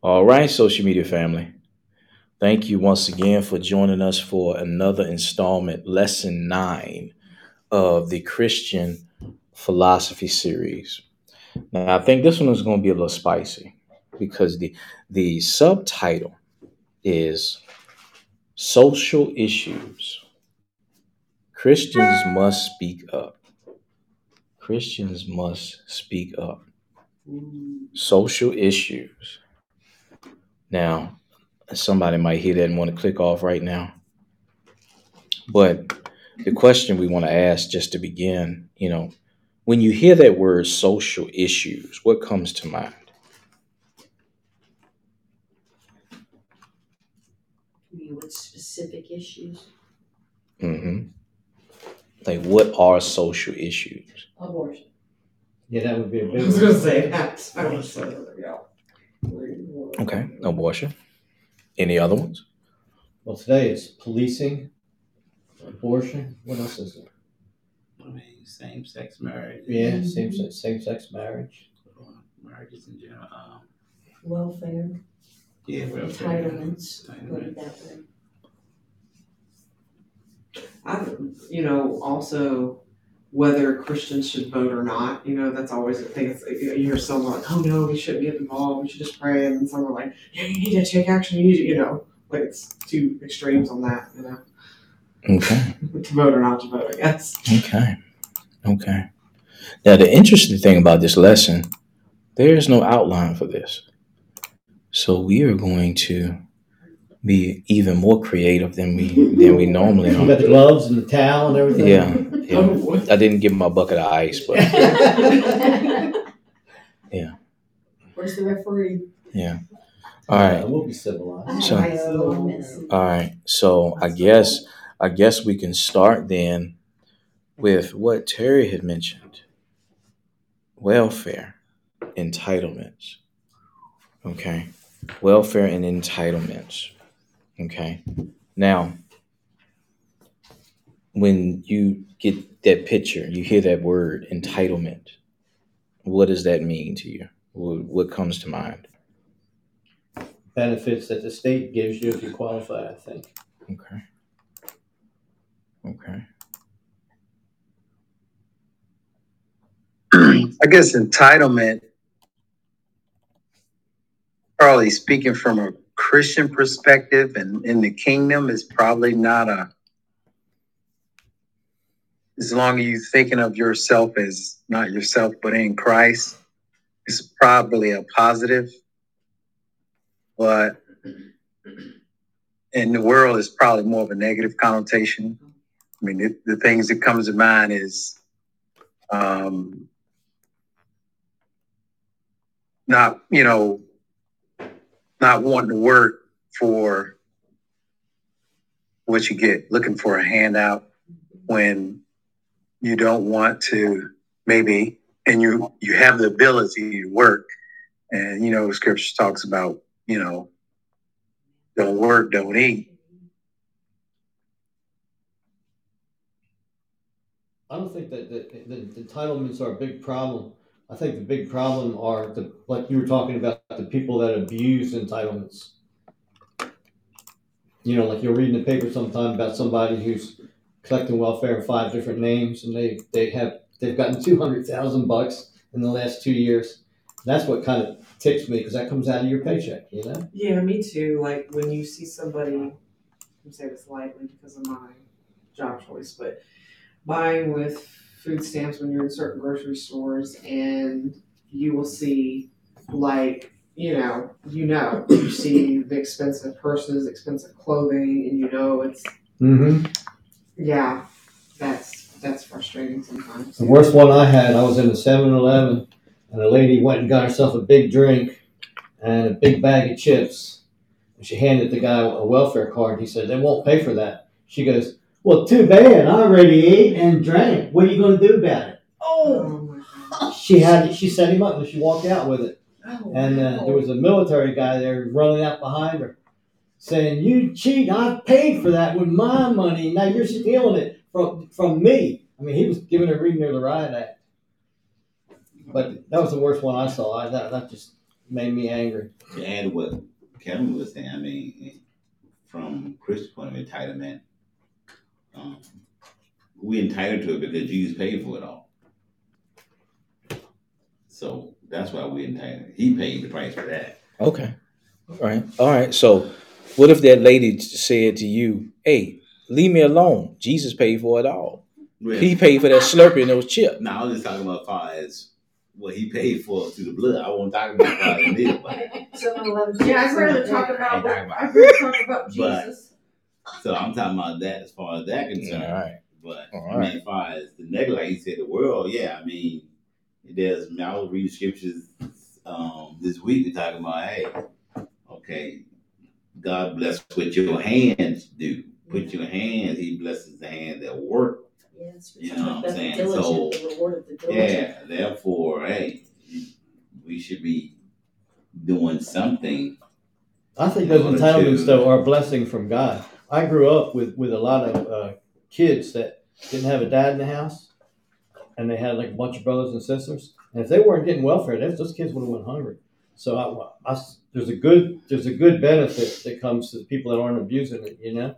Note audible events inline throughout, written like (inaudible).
All right, social media family. Thank you once again for joining us for another installment, lesson nine of the Christian philosophy series. Now, I think this one is going to be a little spicy because the the subtitle is social issues. Christians must speak up. Christians must speak up. Social issues. Now, somebody might hear that and want to click off right now. But the question we want to ask just to begin, you know, when you hear that word social issues, what comes to mind? You mean with specific issues? hmm Like, what are social issues? Abortion. Yeah, that would be a I big was gonna say that. I was like, yeah. Okay, abortion. Any other ones? Well, today it's policing, abortion. What else is there? I mean, same sex marriage. Yeah, same sex, same sex marriage. Marriages in general. Um, Welfare, yeah, well, entitlements, put it that way. I, you know, also whether Christians should vote or not, you know, that's always a thing. It's, you hear someone like, oh no, we shouldn't get involved, we should just pray. And then someone like, yeah, you need to take action, you need to, you know, like it's two extremes on that, you know, Okay, (laughs) to vote or not to vote, I guess. okay, okay. Now, the interesting thing about this lesson, there is no outline for this. So we are going to be even more creative than we than we normally (laughs) are. You are. got the gloves and the towel and everything. Yeah, Oh, I didn't give him my bucket of ice, but (laughs) yeah. Where's the referee? yeah. All right. Yeah, we'll be civilized. So- I so. All right. So I guess I guess we can start then with what Terry had mentioned. Welfare, entitlements. Okay. Welfare and entitlements. Okay. Now, when you get that picture, you hear that word entitlement. What does that mean to you? What, what comes to mind? Benefits that the state gives you if you qualify, I think. Okay. Okay. (clears throat) I guess entitlement, probably speaking from a Christian perspective and in the kingdom, is probably not a, as long as you're thinking of yourself as not yourself, but in Christ, it's probably a positive. But in the world, it's probably more of a negative connotation. I mean, the, things that comes to mind is, um, not you know not wanting to work for what you get looking for a handout when you don't want to maybe and you you have the ability to work and you know scripture talks about you know don't work don't eat I don't think that the, the, entitlements are a big problem. I think the big problem are the like you were talking about the people that abuse entitlements. You know, like you're reading the paper sometime about somebody who's collecting welfare in five different names, and they they have they've gotten two hundred thousand bucks in the last two years. That's what kind of ticks me because that comes out of your paycheck, you know. Yeah, me too. Like when you see somebody, I'm say this lightly because of my job choice, but buying with food stamps when you're in certain grocery stores and you will see like, you know, you know, you see the expensive purses, expensive clothing, and you know it's Mm-hmm. Yeah, that's that's frustrating sometimes. The worst one I had, I was in a 7-Eleven, and a lady went and got herself a big drink and a big bag of chips. And she handed the guy a welfare card. He said, "They won't pay for that." She goes, "Well, too bad. I already ate and drank. What are you going to do about it?" Oh, Oh my god. she had. She set him up, and she walked out with it. Oh, And uh, wow. there was a military guy there running out behind her, saying, "You cheat! I paid for that with my money. Now you're stealing it from from me." I mean, he was giving a reading her the riot act. But that was the worst one I saw. I, that, that just made me angry. To add what Kevin was saying, I mean, from Christian point of view, entitlement, um, we entitled to it because Jesus paid for it all. So that's why we entitled. He paid the price for that. Okay. All right. All right. So, what if that lady said to you, "Hey, leave me alone. Jesus paid for it all. Well, He paid for that Slurpee and those chips." No, I was just talking about as far as what he paid for through the blood. I won't talk about what he did, but Seven Eleven. Yeah, I'd rather talk about, Ain't talking about- I'd rather talk about (laughs) But- Jesus. so I'm talking about that as far as that concerned. All right. But All I mean, right. as far as the negative, like you said, the world, yeah, I mean, there's. I, mean, I was reading scriptures um, this week. We're talking about, hey, okay, God bless what your hands do. Put your hands. He blesses the hands that work. Yes, You you know know, what I'm saying? diligent, So, the the. Yeah. Therefore, hey, we should be doing something. I think those entitlements though are a blessing from God. I grew up with with a lot of uh, kids that didn't have a dad in the house, and they had like a bunch of brothers and sisters. And if they weren't getting welfare, those those kids would have went hungry. So I, I- there's a good there's a good benefit that comes to the people that aren't abusing it. You know.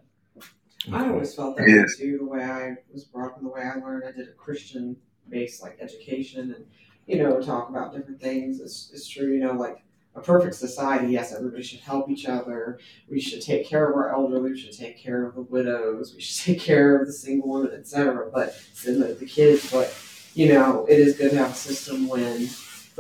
I always felt that Yes. way too, the way I was brought up and the way I learned. I did a Christian based like education and, you know, talk about different things. It's, it's true, you know, like a perfect society, yes, everybody should help each other. We should take care of our elderly, we should take care of the widows, we should (laughs) take care of the single women, etc. But and the, the kids, but you know, it is good to have a system when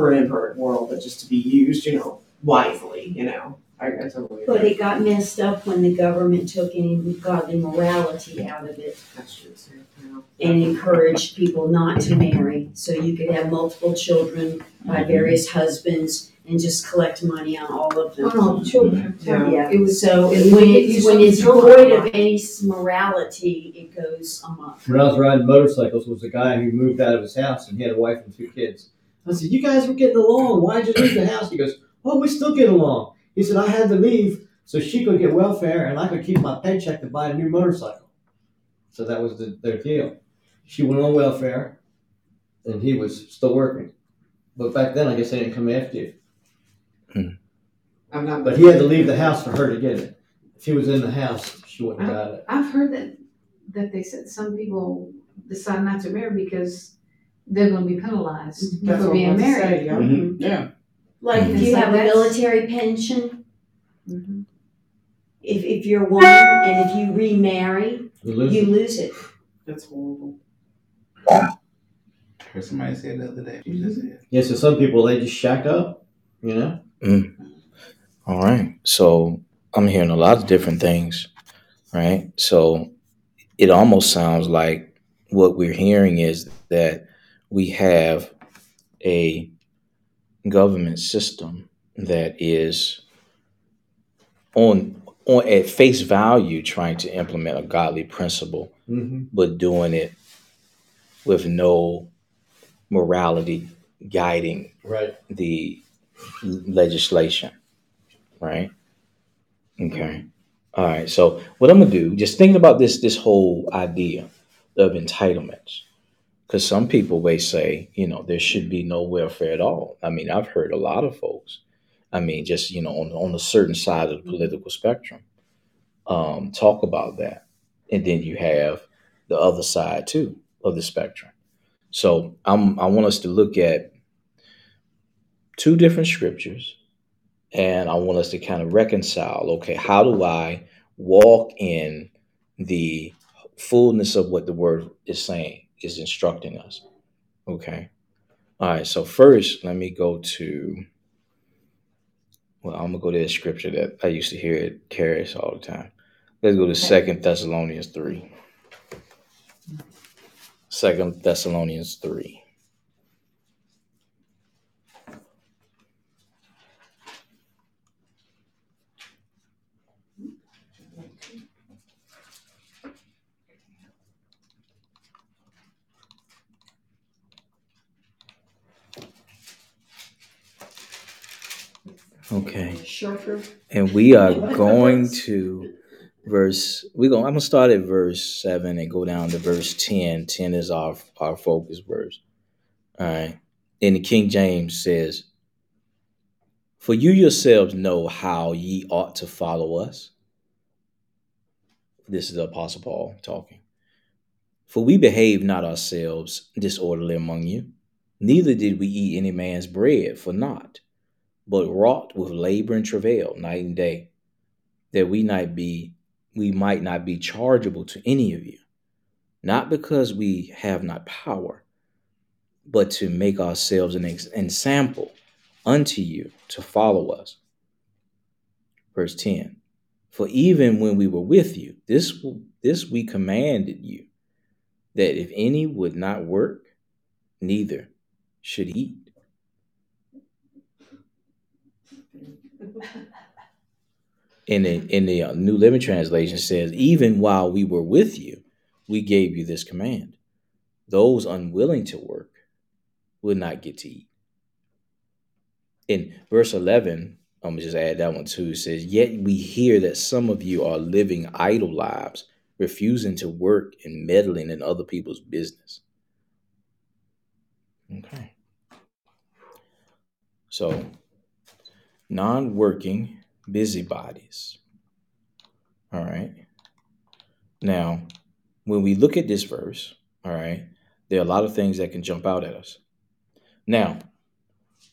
for an imperfect world, but just to be used, you know, wisely, you know. I, I totally But agree. it got messed up when the government took any godly morality out of it That's true too, you know. and encouraged people not to marry. So you could have multiple children by mm-hmm. various husbands and just collect money on all of them. on all the children. Yeah. Yeah, It was, so it when would it's, use when it's void of any morality, it goes amok. When I was riding motorcycles, was a guy who moved out of his house and he had a wife and two kids. I said, "You guys were getting along. Why'd you leave the house?" He goes, "Oh, we still get along." He said, "I had to leave so she could get welfare and I could keep my paycheck to buy a new motorcycle." So that was the, their deal. She went on welfare, and he was still working. But back then, I guess they didn't come after you. I'm not. But he had to leave the house for her to get it. If he was in the house, she wouldn't have got it. I've heard that, that they said some people decide not to marry because they're gonna be penalized mm-hmm. That's for what being I'm about to married. say, yeah. Mhm. Yeah. Like mm-hmm. if And you so have a that's- military pension, Mhm. if, if you're one and if you remarry, You lose you it. lose it. That's horrible. Heard somebody said the other day. She just said. Yeah, so some people they just shack up, you know. Mm. All right. So I'm hearing a lot of different things, right? So it almost sounds like what we're hearing is that we have a government system that is on on at face value trying to implement a godly principle, Mm-hmm. but doing it with no morality guiding Right. the legislation, right? Okay. All right. So what I'm gonna do, just thinking about this this whole idea of entitlements, because some people may say, you know, there should be no welfare at all. I mean, I've heard a lot of folks. I mean, just you know, on on a certain side of the political spectrum, um, talk about that, and then you have the other side too of the spectrum. So I'm I want us to look at two different scriptures and I want us to kind of reconcile okay, how do I walk in the fullness of what the word is saying, is instructing us? Okay. All right. So, first, let me go to, well, I'm going to go to a scripture that I used to hear it carries all the time. Let's go to Second Thessalonians 3. Second Thessalonians 3. Okay. And we are (laughs) going to verse we go I'm gonna start at verse seven and go down to verse 10. 10 is our our focus verse. All right. And the King James says, For you yourselves know how ye ought to follow us. This is the Apostle Paul talking. For we behave not ourselves disorderly among you, neither did we eat any man's bread for naught, but wrought with labor and travail night and day, that we might be we might not be chargeable to any of you, not because we have not power, but to make ourselves an example unto you to follow us. Verse 10 For even when we were with you, this, this we commanded you, that if any would not work, neither should eat. In the, in the uh, New Living Translation says, even while we were with you, we gave you this command. Those unwilling to work will not get to eat. In verse 11, I'm gonna just add that one too. Says, Yet we hear that some of you are living idle lives, refusing to work and meddling in other people's business. Okay. So, non working busybodies. All right. Now, when we look at this verse, all right, there are a lot of things that can jump out at us. Now,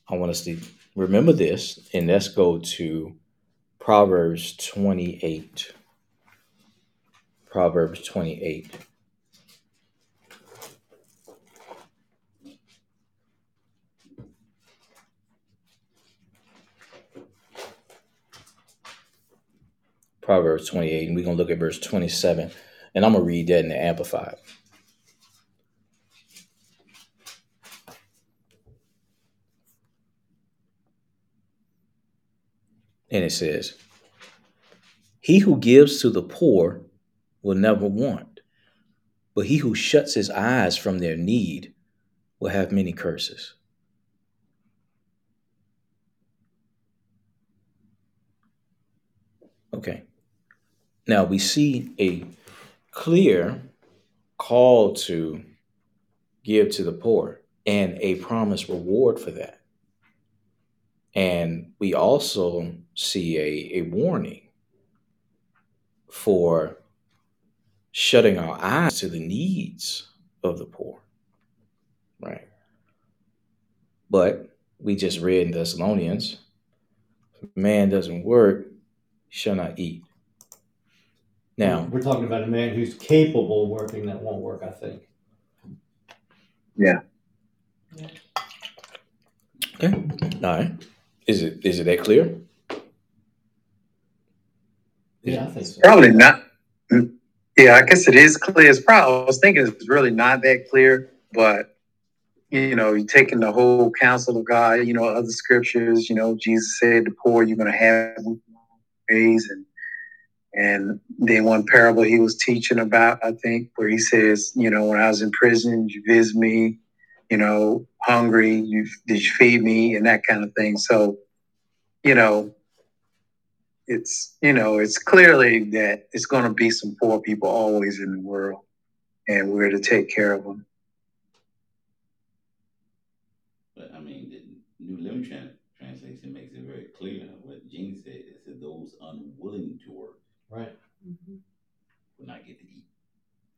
I want us to remember this, and let's go to Proverbs 28. Proverbs 28. Proverbs 28, and we're going to look at verse 27, and I'm going to read that in the Amplified. And it says, He who gives to the poor will never want, but he who shuts his eyes from their need will have many curses. Okay. Now we see a clear call to give to the poor and a promised reward for that. And we also see a, a warning for shutting our eyes to the needs of the poor. Right. But we just read in Thessalonians man doesn't work, shall not eat. Now, we're talking about a man who's capable of working that won't work, I think. Yeah. Okay. All right. Is it is it that clear? Yeah, I think so. Probably not. Yeah, I guess it is clear. It's probably, I was thinking it's really not that clear, but you know, you're taking the whole counsel of God, you know, other scriptures, you know, Jesus said the poor you're gonna have ways and and then one parable he was teaching about, I think, where he says, you know, when I was in prison, you visit me, you know, hungry, you did you feed me and that kind of thing. So, you know, it's you know it's clearly that it's going to be some poor people always in the world and we're to take care of them But I mean, the New Living Tran- Translation makes it very clear what Gene said. It said those unwilling to work Right. Mm-hmm. will not get to eat.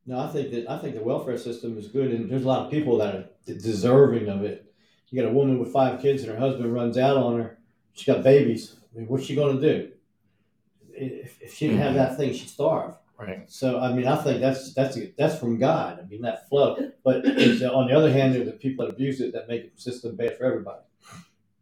No, I think that I think the welfare system is good, and there's a lot of people that are deserving of it. You got a woman with five kids, and her husband runs out on her. She's got babies. I mean, what's she going to do? If, if she didn't have that thing, she'd starve. Right. So I mean, I think that's that's that's from God. I mean, that flow. But on the other hand, there's the people that abuse it that make the system bad for everybody.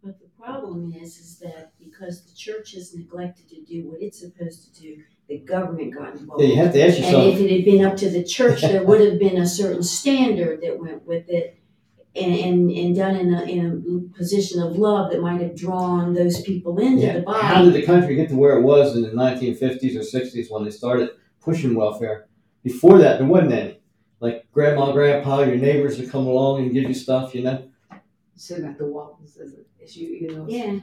But the problem is, is that because the church has neglected to do what it's supposed to do, the government got involved. Yeah, you have to ask yourself. And if it had been up to the church, there would have been a certain standard that went with it. And, and, and done in a, in a position of love that might have drawn those people into Yeah. the body. How did the country get to where it was in the 1950s or 60s when they started pushing welfare? Before that, there wasn't any. Like grandma, grandpa, your neighbors would come along and give you stuff, you know. Still got the walls as an issue, you know. Yeah,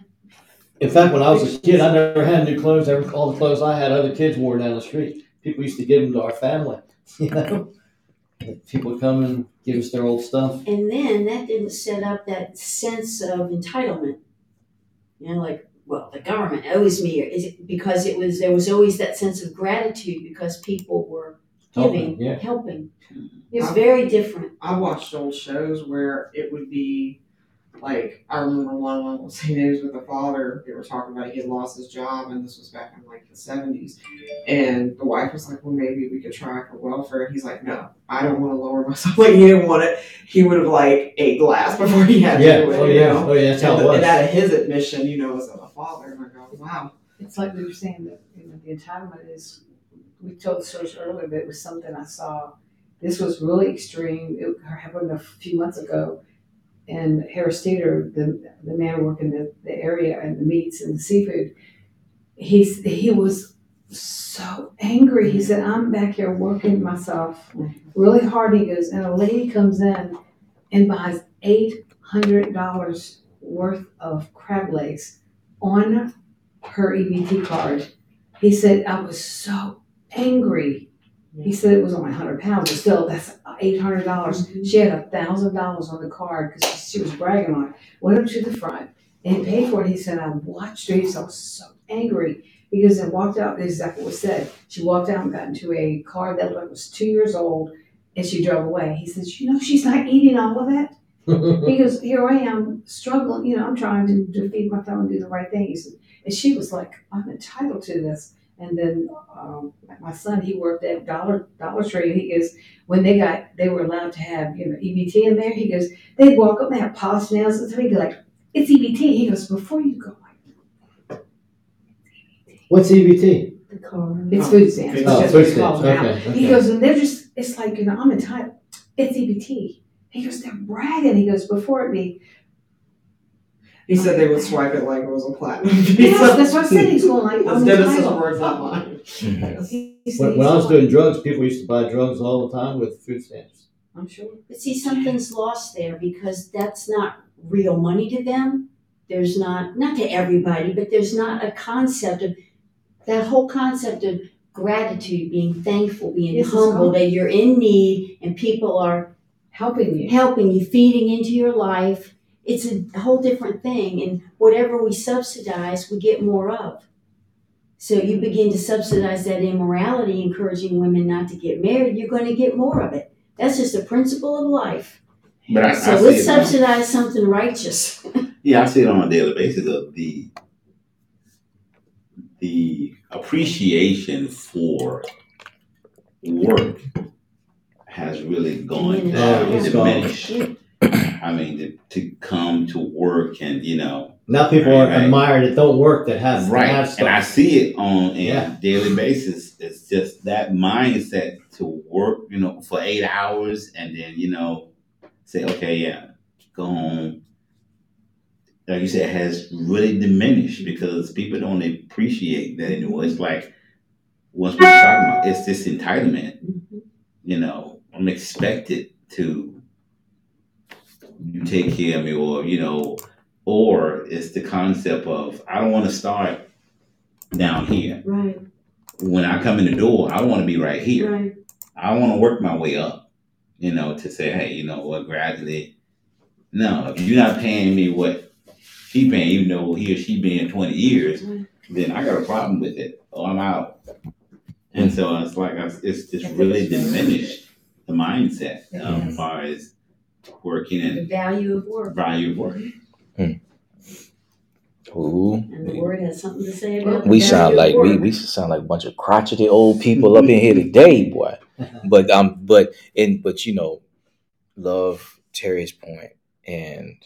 In fact, when I was a kid, I never had new clothes. Every, all the clothes I had, other kids wore down the street. People used to give them to our family, (laughs) you know. People would come and give us their old stuff. and then that didn't set up that sense of entitlement. You know, like well, the government owes me, is it because it was there was always that sense of gratitude because people were giving, Helping, yeah. helping. It's very different. I watched old shows where it would be like I remember one one was St. News with the father. They were talking about he had lost his job, and this was back in like the seventies. And the wife was like, "Well, maybe we could try for welfare." And He's like, "No, I don't want to lower (laughs) myself." Like he didn't want it. He would have like ate glass (laughs) before he had Yeah, to do it. oh you yeah, know? oh yeah, that's how And, it the- was. and out of his admission, you know, as a father, and I go, "Wow." It's like we were saying that you know, the entitlement is. We told the stories earlier, but it was something I saw. This was really extreme. It happened a few months ago, and Harris Teeter, the the man working the, the area and the meats and the seafood, he's he was so angry. He said, "I'm back here working myself really hard." He goes, and a lady comes in and buys eight hundred dollars worth of crab legs on her EBT card. He said, I was so angry. He said it was only hundred pounds, but still, that's eight hundred dollars. Mm-hmm. She had a thousand dollars on the card because she was bragging on it. Went up to the front and paid for it. He said, I watched her. He said, I was so angry because I walked out, This is exactly what was said. She walked out and got into a car that was two years old and she drove away. He says, You know, she's not eating all of that. He goes, Here I am struggling, you know, I'm trying to, to feed my family and do the right thing. He said, and she was like, I'm entitled to this. And then um, my son, he worked at Dollar Dollar Tree, and he goes, when they got, they were allowed to have, you know, EBT in there. He goes, they'd walk up, they have polished nails, and so he'd be like, it's EBT. He goes, before you go, like, What's E EBT? The car. it's food stamps. Food It's Oh, just food he stamps, them now. okay, He goes, and they're just, it's like, you know, I'm entitled. It's EBT. He goes, they're bragging. He goes, before it be, He said they would swipe it like it was a platinum visa. yes, that's what I said. He's going like, That's I'm Dennis's entitled. words, not mine. When, when I was going- doing drugs, people used to buy drugs all the time with food stamps. I'm sure. But see, something's lost there because that's not real money to them. There's not, not to everybody, but there's not a concept of that whole concept of gratitude, being thankful, being Yes, it's humble, all- that you're in need and people are Helping you. helping you, feeding into your life. It's a whole different thing. And whatever we subsidize, we get more of. So you begin to subsidize that immorality, encouraging women not to get married, you're going to get more of it. That's just a principle of life. But I, I So see let's it now. subsidize something righteous. (laughs) Yeah, I see it on a daily basis of the the appreciation for work has really gone Diminished. Oh, down, Yeah, it's gone. diminished. I mean, to, to come to work and you know, Now people Right, are right. admire that don't work that have that have right? stuff. And I see it on a Yeah. daily basis. It's just that mindset to work, you know, for eight hours and then you know, say, okay, yeah, go home. Like you said, has really diminished because people don't appreciate that anymore. It's like what's we're talking about. It's this entitlement. Mm-hmm. You know, I'm expected to you take care of me, or you know, or it's the concept of I don't want to start down here. Right, When I come in the door, I want to be right here. right. I want to work my way up, you know, to say, hey, you know what, gradually. No, if you're not paying me what she paying, even though he or she been 20 years, Right. then I got a problem with it, or I'm out. And so it's like it's it's just really diminished the mindset um, as far as working The value of work. value of work. Ooh. And the word has something to say about the We value sound like we we sound like a bunch of crotchety old people up in here today, boy. (laughs) But um, but and but you know, love Terry's point and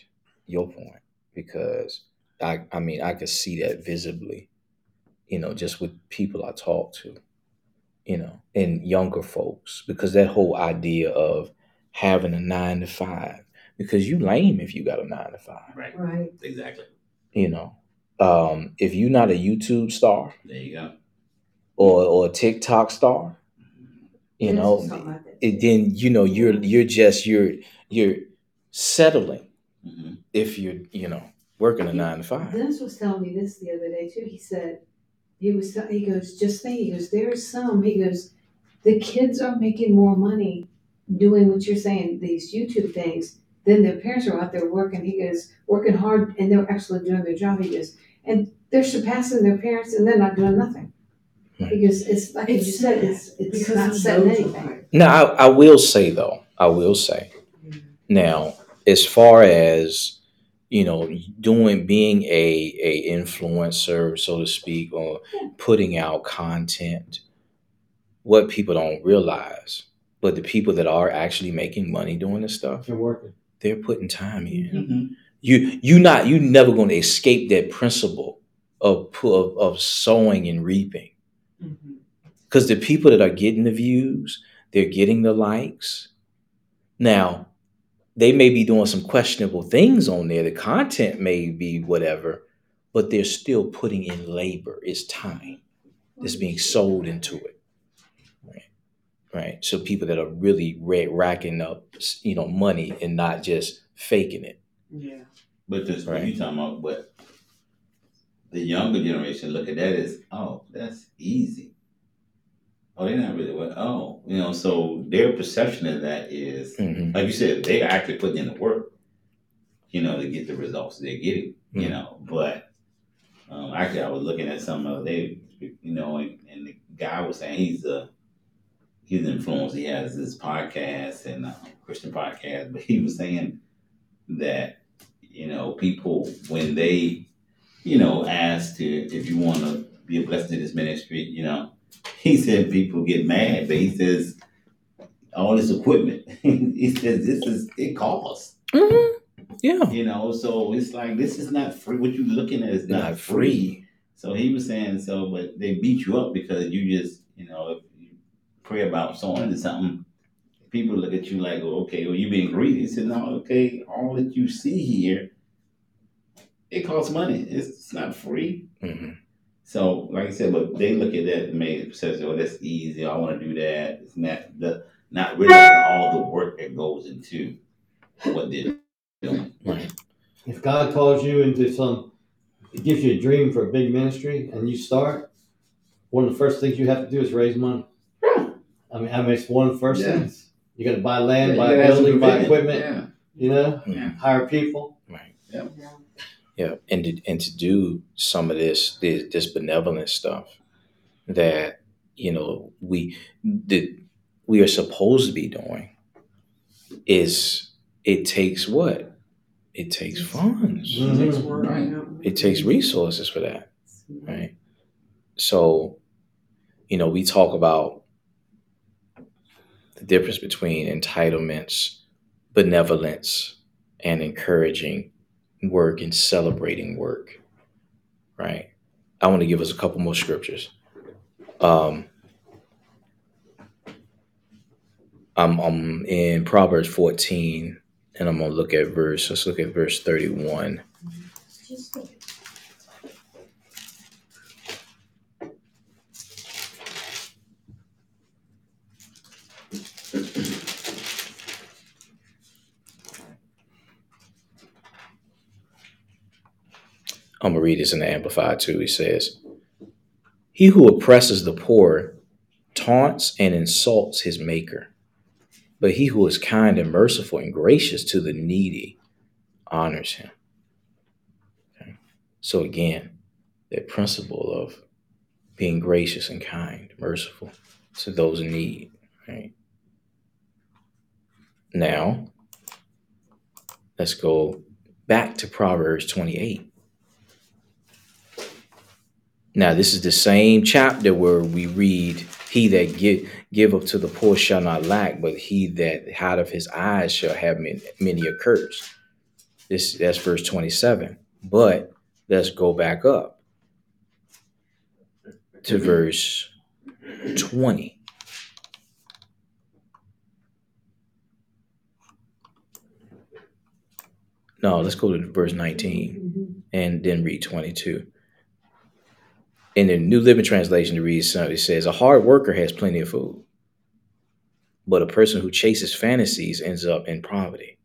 your point because I I mean I could see that visibly, you know, just with people I talk to, you know, and younger folks because that whole idea of having a nine to five because you lame if you got a nine to five, Right. Right. Exactly. you know. Um, if you're not a YouTube star, There you go. or or a TikTok star, you know, like it, then you know you're you're just you're you're settling hmm if you're you know working a nine to five. Dennis was telling me this the other day too. He said, he was, he goes, just think, he goes, there's some, he goes, the kids are making more money doing what you're saying, these YouTube things, then their parents are out there working. He goes, working hard and they're actually doing their job. He goes, and they're surpassing their parents and they're not doing nothing. Right. Because it's like you said, it's it's because not of setting those anything. like- Now, I, I will say though, I will say now, as far as you know, doing being a a influencer, so to speak, or putting out content, what people don't realize, but the people that are actually making money doing this stuff, You're working. they're putting time in. Mhm. You you not you never going to escape that principle of of, of sowing and reaping. Because the people that are getting the views, they're getting the likes. Now, they may be doing some questionable things on there. The content may be whatever, but they're still putting in labor. It's time that's being sold into it. Right. Right. So people that are really ra- racking up, you know, money and not just faking it. Yeah. But this what Right. you talking about, but the younger generation look at that as, oh, that's easy. Oh, they're not really what oh, you know, so their perception of that is Mhm. like you said, they're actually putting in the work, you know, to get the results they're getting, you Mhm. know. But um, actually, I was looking at some of they, you know, and, and the guy was saying he's a he's influenced. He has this podcast and uh, Christian podcast, but he was saying that you know people when they you know ask to if you want to be a blessing to this ministry, you know, (laughs) he said people get mad, but he says all this equipment. (laughs) he says this is it costs. Mhm. Yeah. You know, so it's like this is not free. What you're looking at is not, Not free. free. So he was saying so, but they beat you up because you just, you know, pray about sowing or something, people look at you like, oh, okay, well, you being greedy. He said, no, okay, all that you see here, it costs money. It's, it's not free. Mhm. So, like I said, but they look at that and made says, "Oh, that's easy. I want to do that." It's not the not realizing all the work that goes into what they're doing. Right. If God calls you into some, it gives you a dream for a big ministry, and you start, one of the first things you have to do is raise money. I mean, I mean, it's one of the first Yeah. things. You got to buy land, Yeah, buy you gotta have some building, buy equipment. Yeah. You know, Yeah. hire people. Right. Yeah. Yeah, and to, and to do some of this this, this benevolent stuff that you know we that we are supposed to be doing is it takes what it takes funds Mhm. Takes work, Right. it takes resources for that right so you know we talk about the difference between entitlements benevolence and encouraging work and celebrating work right? I want to give us a couple more scriptures. Um i'm, I'm in proverbs 14 and i'm gonna look at verse let's look at verse 31 I'm gonna read this in the Amplified too. He says, He who oppresses the poor taunts and insults his maker, but he who is kind and merciful and gracious to the needy honors him. Okay. So again, that principle of being gracious and kind, merciful to those in need. Right. Now, let's go back to Proverbs 28. Now, this is the same chapter where we read, He that give, give up to the poor shall not lack, but he that out of his eyes shall have many, many a curse. This that's verse 27. But let's go back up to verse 20. No, let's go to verse 19 mm-hmm. and then read 22. In the New Living Translation, it reads, uh, it says, A hard worker has plenty of food, but a person who chases fantasies ends up in poverty.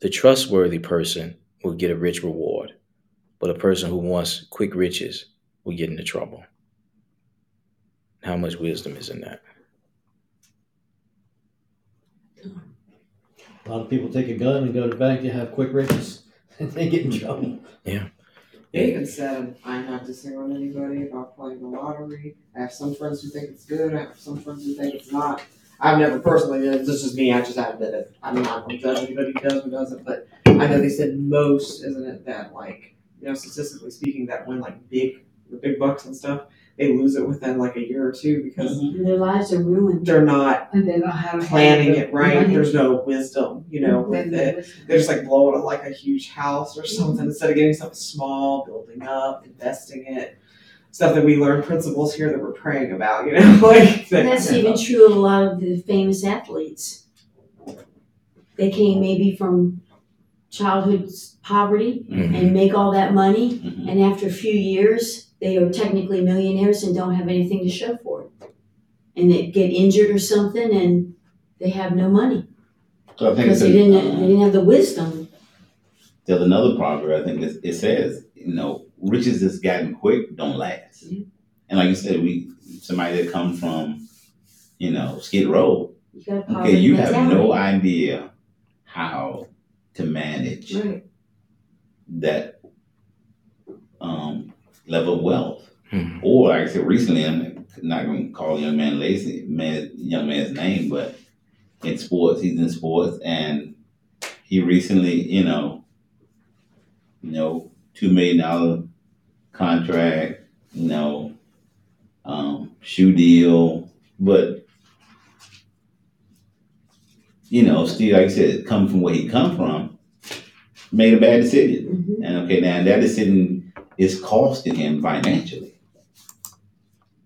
The trustworthy person will get a rich reward, but a person who wants quick riches will get into trouble. How much wisdom is in that? A lot of people take a gun and go to the bank to have quick riches, and (laughs) they get in trouble. They even said, I'm not dissing on anybody about playing the lottery. I have some friends who think it's good. I have some friends who think it's not. I've never personally, this is just me, I just haven't it. I'm not gonna judge anybody who does or doesn't, but I know they said most, isn't it, that like, you know, statistically speaking, that when like big, the big bucks and stuff, they lose it within like a year or two because And their lives are ruined. they're not And they don't have. planning it right. There's no wisdom, you know, with Then it. They're just like blowing it like a huge house or something instead of getting something small, building up, investing it. Stuff that we learn principles here that we're praying about, you know, (laughs) like. And that's even true of a lot of the famous athletes. They came maybe from childhood poverty Mhm. and make all that money, Mhm. and after a few years, they are technically millionaires and don't have anything to show for it. And they get injured or something, and they have no money So I think because they didn't they didn't have the wisdom. There's another proverb, I think it, it says, you know, riches that's gotten quick don't last. Yeah. And like you said, we somebody that come from, you know, Skid Row, You okay, you have no idea how to manage Right. that um, level of wealth. Mhm. Or like I said recently, I'm not going to call the young man lazy, man, young man's name, but in sports, he's in sports, and he recently, you know, you know, two million dollar contract, you know, um, shoe deal, but you know, still, like I said, coming from where he come from, made a bad decision. Mhm. And okay, now that decision is costing him financially.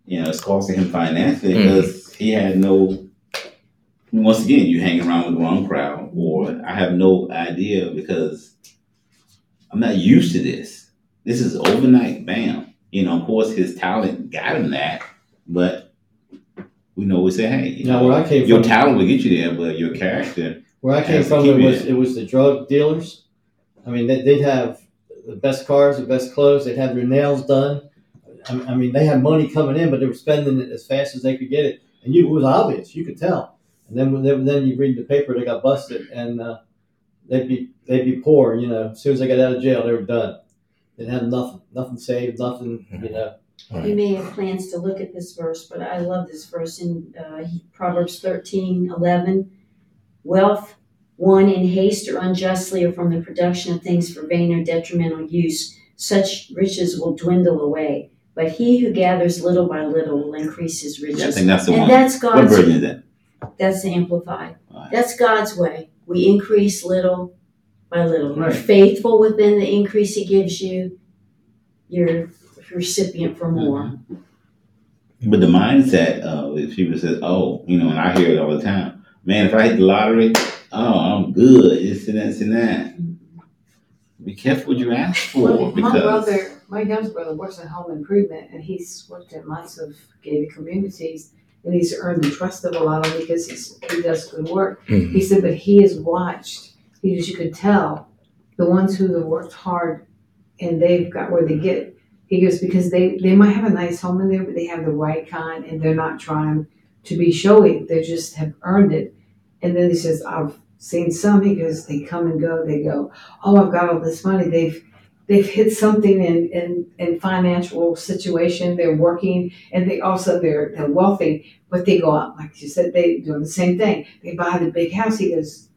You know, it's costing him financially Mhm. because he had no. Once again, you hang around with the wrong crowd, or I have no idea because I'm not used to this. This is overnight, bam. You know, of course, his talent got him that, but we know we say, hey, you Now, know, where I came your from, talent will get you there, but your character, where I came from, it was it. it was the drug dealers. I mean, they, they'd have the best cars, the best clothes. They'd have their nails done. I, I mean, they had money coming in, but they were spending it as fast as they could get it, and you, it was obvious. You could tell. And then, then, then you read the paper, they got busted, and uh, they'd be they'd be poor. You know, as soon as they got out of jail, they were done. They had nothing, nothing saved, nothing. You know, You may have plans to look at this verse, but I love this verse in uh, Proverbs thirteen eleven. Wealth won in haste or unjustly or from the production of things for vain or detrimental use, such riches will dwindle away. But he who gathers little by little will increase his riches. yeah, I think that's the and one. that's What version is that? that's the amplified. Right. That's God's way. We increase little by little. You're faithful within the increase He gives you. You're recipient for mm-hmm. more. But the mindset of if people says, "Oh, you know," and I hear it all the time. Man, if I hit the lottery, oh, I'm good. It's and that, and that. Be careful what you ask for Well, my because brother, my youngest brother works in home improvement and he's worked in lots of gated communities and he's earned the trust of a lot of them because he's, he does good work. Mhm. He said, but he has watched, because you could tell the ones who have worked hard and they've got where they get. He goes, because they, they might have a nice home in there, but they have the right kind and they're not trying to be showy. They just have earned it. And then he says, I've seen some, he goes, they come and go, they go, oh, I've got all this money. They've, they've hit something in, in, in financial situation. They're working and they also, they're, they're wealthy, but they go out, like you said, they doing the same thing. They buy the big house. He goes,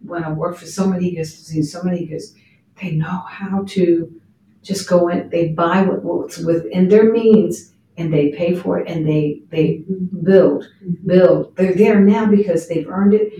when I work for somebody, he goes, seen somebody, he goes, they know how to just go in, they buy what, what's within their means and they pay for it and they, they build, build. They're there now because they've earned it.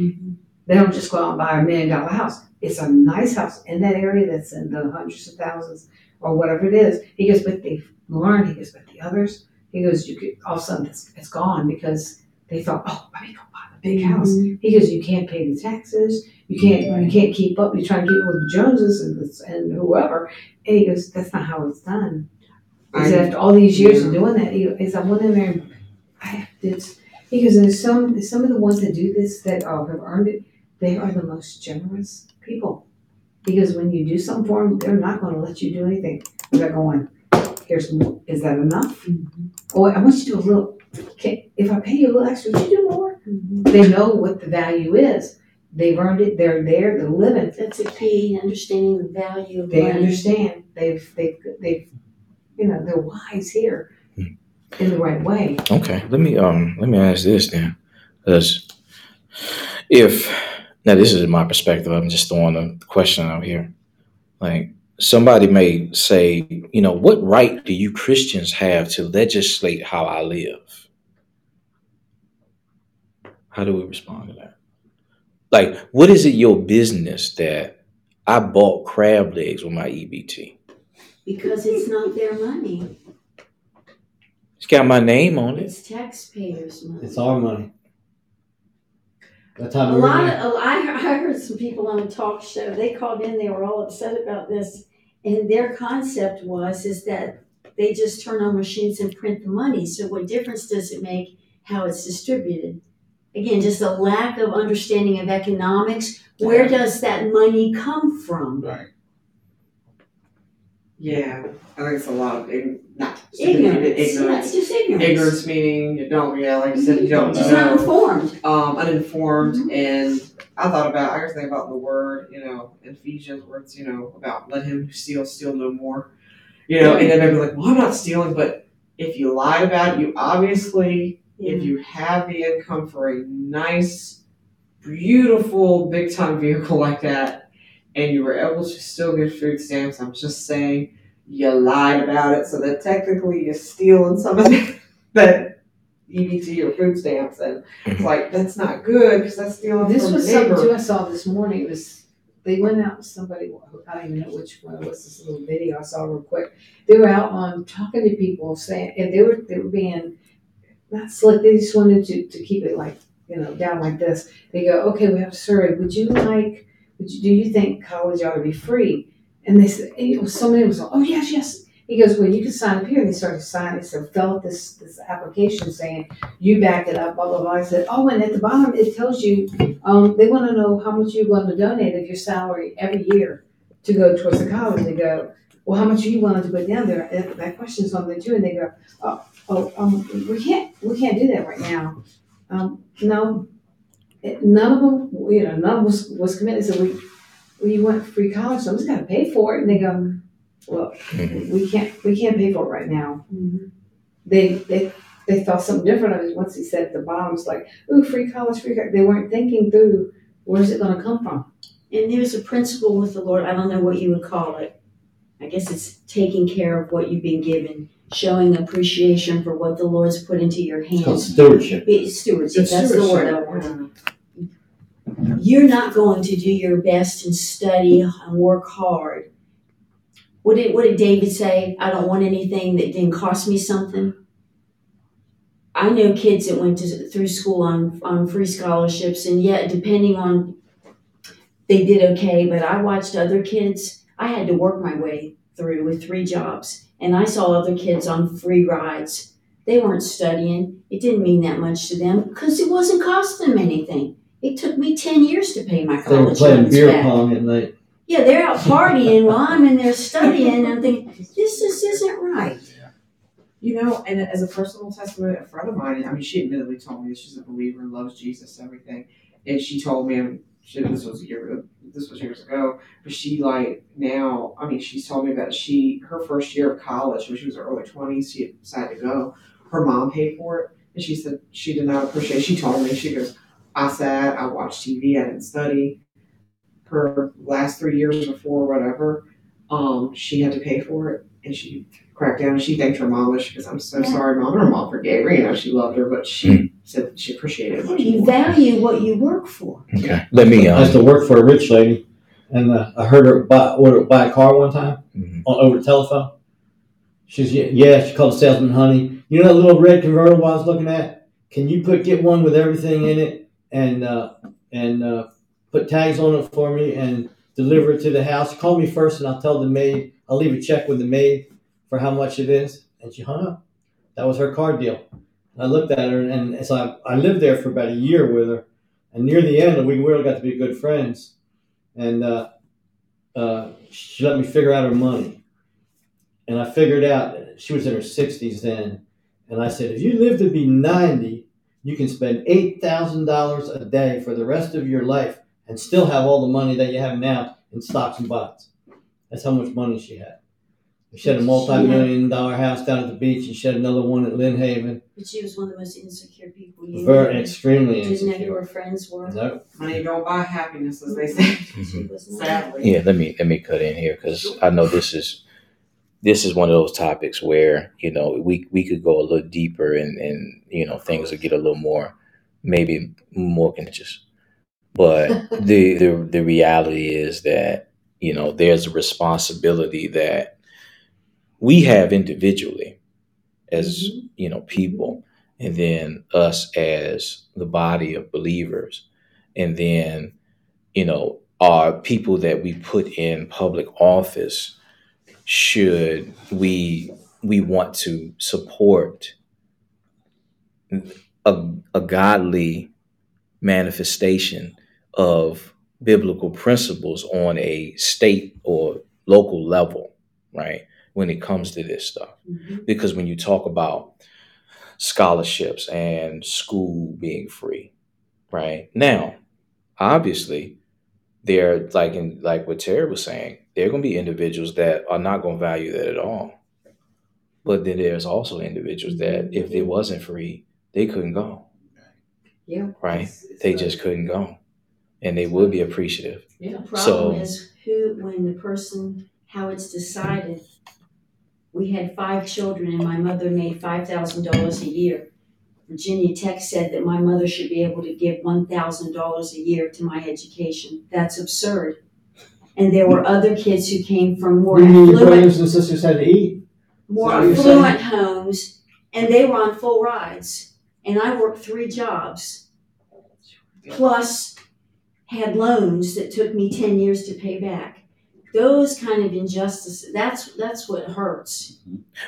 They don't just go out and buy a million dollar house. It's a nice house in that area that's in the hundreds of thousands or whatever it is. He goes, but they've learned. He goes, but the others, he goes, you could all of a sudden it's, it's gone because they thought, oh, let me go buy the big mm-hmm. house. He goes, you can't pay the taxes. You can't you can't keep up. You're trying to keep up with the Joneses and the, and whoever. And he goes, that's not how it's done. He said, after all these years of doing that, he, he said, I went in there and I did. He goes, and some some of the ones that do this that uh, have earned it, they are the most generous people. Because when you do something for them, they're not going to let you do anything. They're going, here's more. Is that enough? Oh, I want you to do a little. Can, if I pay you a little extra, would you do more? They know what the value is. They've earned it. They're there. They're living. That's a key, understanding the value of They money. understand. They've they've they've you know they're wise here in the right way. Okay, let me um let me ask this then, because if now this is my perspective, I'm just throwing a question out here. Like somebody may say, you know, what right do you Christians have to legislate how I live? How do we respond to that? Like, what is it your business that I bought crab legs with my EBT? Because it's not their money. It's got my name on it. It's taxpayers' money. It's our money. That A time we lot were of, a- I, I heard some people on a talk show, they called in, they were all upset about this. And their concept was, is that they just turn on machines and print the money. So what difference does it make how it's distributed? Again, just a lack of understanding of economics. Where does that money come from? right. Yeah, I think it's a lot of ign- not stupidity, but Ignorance. Yeah, ignorance. just ignorance. Ignorance meaning you don't, yeah, like you said, you don't Just not know. informed. Um, uninformed, Mhm. and I thought about, I was thinking about the word, you know, in Ephesians, where it's, you know, about let him who steals steal no more. You know, and then maybe like, well, I'm not stealing, but if you lied about it, you obviously if you have the income for a nice, beautiful, big time vehicle like that, and you were able to still get food stamps, I'm just saying you lied about it, so that technically you're stealing some of that, that EBT or food stamps, and it's mm-hmm. like that's not good because that's stealing This from was the something neighbor. too I saw this morning. It was they went out. Somebody I don't even know which one. Was this little video I saw real quick? They were out on talking to people, saying, and they were they were being not slick. They just wanted to to keep it like you know down like this. They go, okay, we have a survey. Would you like? You, do you think college ought to be free? And they said, it was somebody was like, oh yes, yes. He goes, well, you can sign up here. And they started signing. So fill out this this application saying you back it up, blah blah blah. I said, oh, and at the bottom it tells you um, they want to know how much you're going to donate of your salary every year to go towards the college. They go, well, how much are you willing to put down there? And that question's on there too. And they go, oh, oh, um, we can't, we can't do that right now. Um, no, none of them, you know, none was was committed. So we, we want free college, so I'm just gonna pay for it. And they go, well, Mhm. we can't, we can't pay for it right now. Mhm. They, they, they thought something different of it once he said at the bottom, it's like, ooh, free college, free college. They weren't thinking through where's it going to come from. And there's a principle with the Lord, I don't know what you would call it. I guess it's taking care of what you've been given, showing appreciation for what the Lord's put into your It's called hands. stewardship. Be- Stewardship, that's the word I want. You're not going to do your best and study and work hard. What did, what did David say? I don't want anything that didn't cost me something. I know kids that went to, through school on, on free scholarships, and yet, depending on, they did okay. But I watched other kids. I had to work my way through with three jobs, and I saw other kids on free rides. They weren't studying. It didn't mean that much to them because it wasn't costing them anything. It took me ten years to pay my college. They were college playing loans beer back. pong at night. Yeah, they're out partying while I'm in there studying. And I'm thinking, this just isn't right. You know, and as a personal testament, a friend of mine, I mean, she admittedly told me that she's a believer and loves Jesus and everything. And she told me, and she, this was a year, this was years ago, but she like now, I mean, she's told me that she, her first year of college, when she was in her early 20s, she decided to go. Her mom paid for it. And she said she did not appreciate She told me, she goes, I sat, I watched TV, I didn't study. Her last three years before whatever, um, she had to pay for it. And she cracked down and she thanked her mom. She goes, I'm so Yeah. sorry, mom. Her mom forgave her. You know, she loved her, but she said she appreciated it much You more. value what you work for. Okay, let me. I used Um, to work for a rich lady, and uh, I heard her buy, order buy a car one time mhm. on, over the telephone. She's yeah, yeah, she called the salesman, honey. You know that little red convertible I was looking at? Can you put get one with everything in it and uh, and uh, put tags on it for me and deliver it to the house? Call me first, and I'll tell the maid. I'll leave a check with the maid for how much it is. And she hung up. That was her car deal. I looked at her, and so I, I lived there for about a year with her. And near the end, we really got to be good friends. And uh, uh, she let me figure out her money. And I figured out she was in her 60s then. And I said, if you live to be 90, you can spend $8,000 a day for the rest of your life and still have all the money that you have now in stocks and bonds. That's how much money she had. She had a multi-million dollar house down at the beach, and she had another one at Lynn Haven. But she was one of the most insecure people you Very knew. extremely Didn't know who insecure. her friends were. No, Money don't buy happiness, as they say. She mm-hmm. was not. Sadly. Yeah, let me let me cut in here because I know this is this is one of those topics where you know we we could go a little deeper and and you know things would get a little more maybe more contentious. But (laughs) the the the reality is that you know there's a responsibility that we have individually as mm-hmm. you know people and then us as the body of believers and then you know are people that we put in public office should we we want to support a, a godly manifestation of biblical principles on a state or local level right when it comes to this stuff Mhm. because when you talk about scholarships and school being free right now obviously there are like in like what terry was saying there are going to be individuals that are not going to value that at all but then there's also individuals that mm-hmm. if it wasn't free they couldn't go Yeah. right It's- it's they a- just couldn't go and they would be appreciative The Yeah. problem So- is who, when the person, how it's decided. We had five children and my mother made five thousand dollars a year. Virginia Tech said that my mother should be able to give one thousand dollars a year to my education. That's absurd. And there were other kids who came from more you and your affluent, brothers and sisters had to eat. more Is that what you're saying? affluent homes, and they were on full rides. And I worked three jobs, plus had loans that took me ten years to pay back. Those kind of injustices, that's, that's what hurts,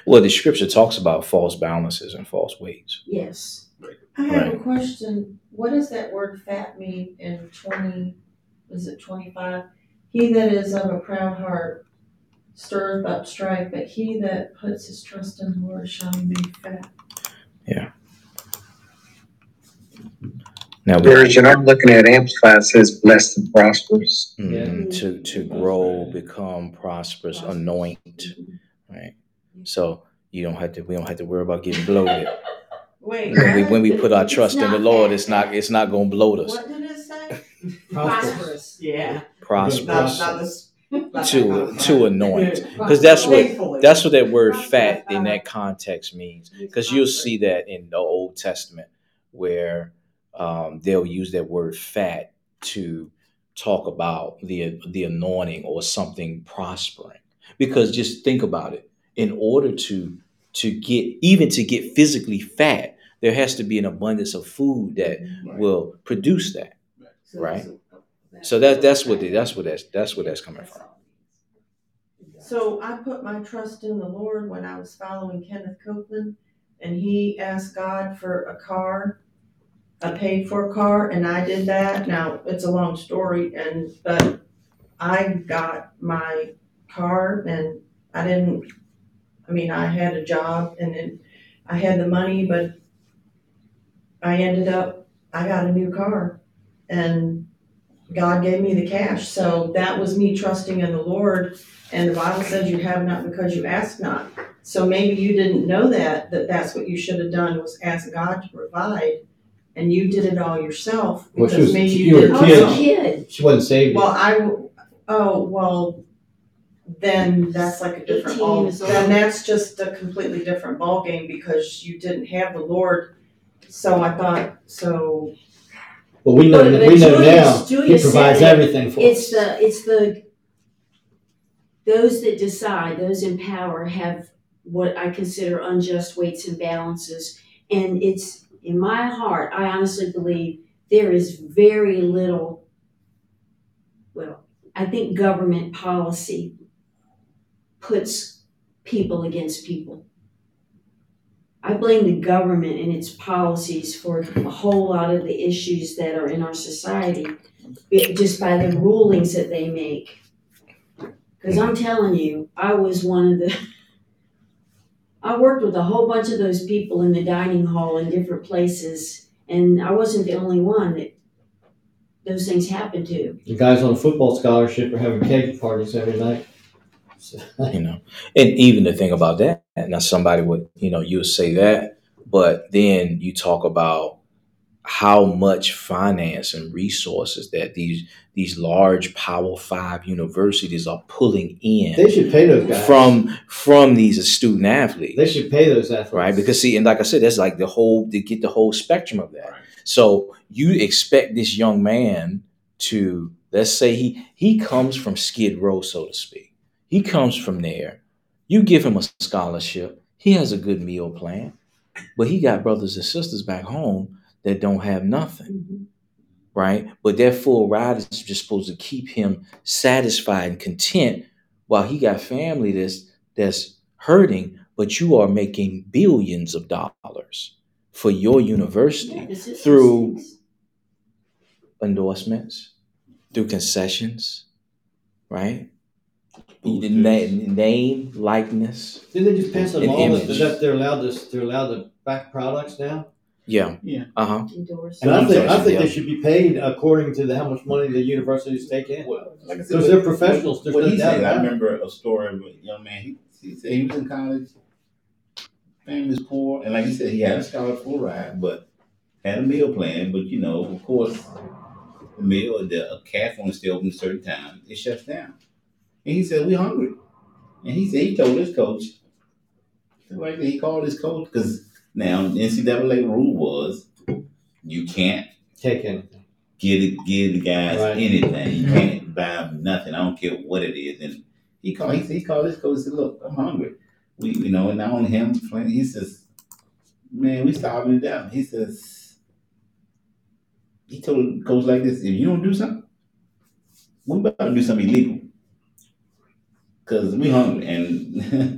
well the scripture talks about false balances and false weights yes. I have a question. What does that word fat mean in twenty, is it twenty-five? He that is of a proud heart stirreth up strife, but he that puts his trust in the Lord shall be made fat. Now we, Version I'm looking at Amplified says blessed and prosperous. Mhm, to to grow become prosperous anoint right so you don't have to we don't have to worry about getting bloated Wait, when we, when we put our trust in the lord it's not it's not going to bloat us What did it say? (laughs) Prosperous. Yeah. Prosperous Not, not this. not To- to anoint. (laughs) because that's what that's what that word fat in that context means because you'll see that in the old testament where um, they'll use that word fat to talk about the the anointing or something prospering. Because just think about it. In order to to get even to get physically fat there has to be an abundance of food that will produce that right. so that that's what the, that's what that's that's where that's coming from. So I put my trust in the Lord when I was following Kenneth Copeland, and he asked God for a car, a paid for car, and I did that. Now it's a long story, and but I got my car, and I didn't. I mean, I had a job, and then I had the money, but I ended up. I got a new car, and God gave me the cash. So that was me trusting in the Lord. And the Bible says you have not because you ask not. So maybe you didn't know that, that that's what you should have done was ask God to provide. And you did it all yourself Well, she because was- maybe you you were didn't I was a know. Oh, kid. She wasn't saved. Well, yet. I, w- oh, well, then that's like a different 18 ball. years old. Then that's just a completely different ball game because you didn't have the Lord. So I thought, so But we know, But- we know Julia- now, Julia he provides said it. everything for It's us. the, it's the, those that decide, those in power have what I consider unjust weights and balances. And it's, in my heart, I honestly believe there is very little, well, I think government policy puts people against people. I blame the government and its policies for a whole lot of the issues that are in our society eh, just by the rulings that they make. Because I'm telling you, I was one of the. I worked with a whole bunch of those people in the dining hall in different places, and I wasn't the only one that those things happened to. The guys on a football scholarship are having cake parties every night. So, (laughs) you know and even the thing about that now somebody would you know you would say that but then you talk about how much finance and resources that these these large power five universities are pulling in they should pay those guys. from from these student athletes. They should pay those athletes. right? Because see and like i said that's like the whole to get the whole spectrum of that. Right. so you expect this young man to let's say he he comes from skid row so to speak. He comes from there. You give him a scholarship. He has a good meal plan. But he got brothers and sisters back home that don't have nothing right? But that full ride is just supposed to keep him satisfied and content while he got family that's that's hurting but you are making billions of dollars for your university Yeah, through- endorsements through concessions right? Name, name likeness Didn't they just pass a An law that they're allowed to they're allowed to back products now? Yeah Yeah. uh-huh Endorsed. And I think I think Yeah. they should be paid according to the, how much money the universities take in. Well, like I said, Because they're professionals. There's what no he doubt said, I about it. remember a story of a young man. He, he said he was in college, family's poor, and like he said, he had a scholarship full ride, but had a meal plan. But you know, of course, the meal, the a cafe only stay open a certain time, it shuts down. And he said, "We hungry," and he said he told his coach, like he called his coach because now NCAA rule was you can't Take anything. give it, give the guys Right. anything. You can't buy them nothing. I don't care what it is. And he called. He, he called his coach and said, "Look, I'm hungry. We, you know, and not only him. He says, man, we starving to death. He says, he told coach like this: if you don't do something, we about to do something illegal because we hungry. And (laughs)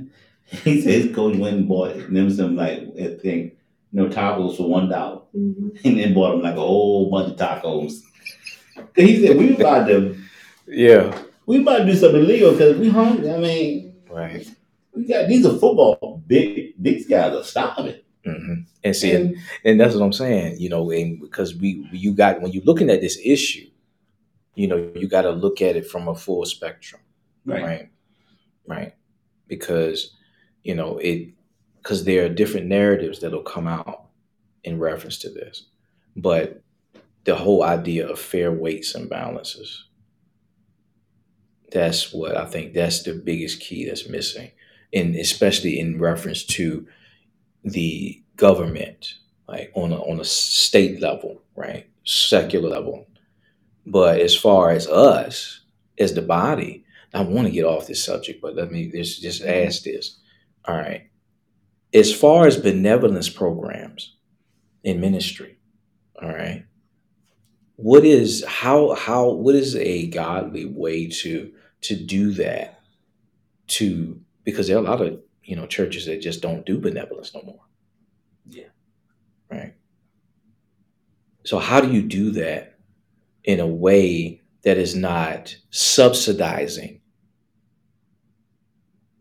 (laughs) he said his coach went and bought them some like I think you know tacos for one dollar Mhm. and then bought him like a whole bunch of tacos. he said we about to yeah we about to do something illegal because we hungry. I mean, right we got these are football big. These guys are starving. hmm and see And, and that's what I'm saying, you know, and because we you got when you're looking at this issue, you know, you got to look at it from a full spectrum, right. right? Right. Because, you know, it because there are different narratives that'll come out in reference to this. But the whole idea of fair weights and balances, that's what I think that's the biggest key that's missing. And especially in reference to the government, like on a, on a state level, right, secular level. But as far as us, as the body, I want to get off this subject, but let me just just ask this. All right, as far as benevolence programs in ministry, all right, what is how how what is a godly way to to do that? To because there are a lot of you know churches that just don't do benevolence no more. Yeah. Right. So how do you do that in a way that is not subsidizing,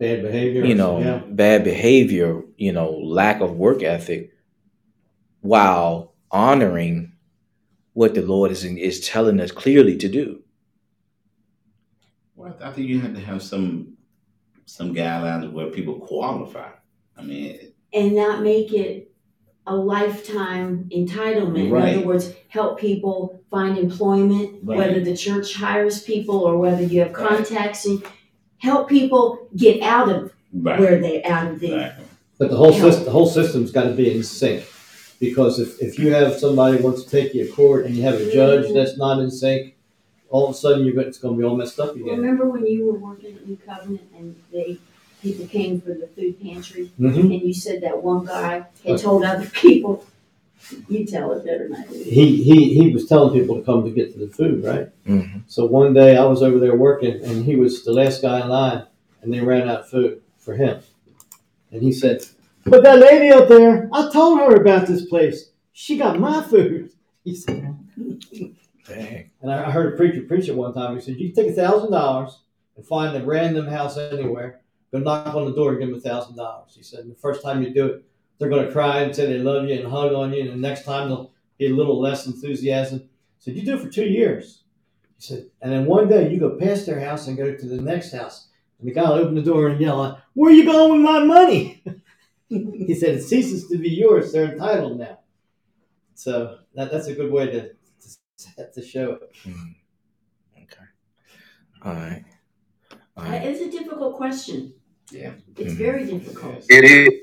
Bad behavior. you know, Yeah. bad behavior, you know, lack of work ethic, while honoring what the Lord is is telling us clearly to do? Well, I think you have to have some some guidelines where people qualify. I mean, and not make it a lifetime entitlement. In other words, help people find employment, Right. whether the church hires people or whether you have Right. contacts and help people get out of right, where they out of the right. But the whole system, the whole system's got to be in sync, because if, if you have somebody wants to take you to court and you have a judge that's not in sync, all of a sudden you're going, it's going to be all messed up again. Remember when you were working at New Covenant and they people came for the food pantry? Hmm and you said that one guy had told other people you tell it better than I do. He he he was telling people to come to get to the food, right? Mm-hmm. So one day I was over there working, and he was the last guy in line, and they ran out of food for him. And he said, "But that lady up there, I told her about this place. She got my food." (laughs) He said, Dang. and I I heard a preacher preach it one time. He said, "You can take a thousand dollars and find a random house anywhere, go knock on the door, and give them a thousand dollars." He said, "The first time you do it, they're going to cry and say they love you and hug on you, and the next time they'll be a little less enthusiasm." I said, You do it for two years. He said, And then one day you go past their house and go to the next house. And the guy will open the door and yell, out, Where are you going with my money? (laughs) he said, It ceases to be yours. They're entitled now. So that, that's a good way to, to, to show it. Mhm. Okay. All right. All Uh. It's a difficult question. Yeah. It's Mhm. very difficult. It is.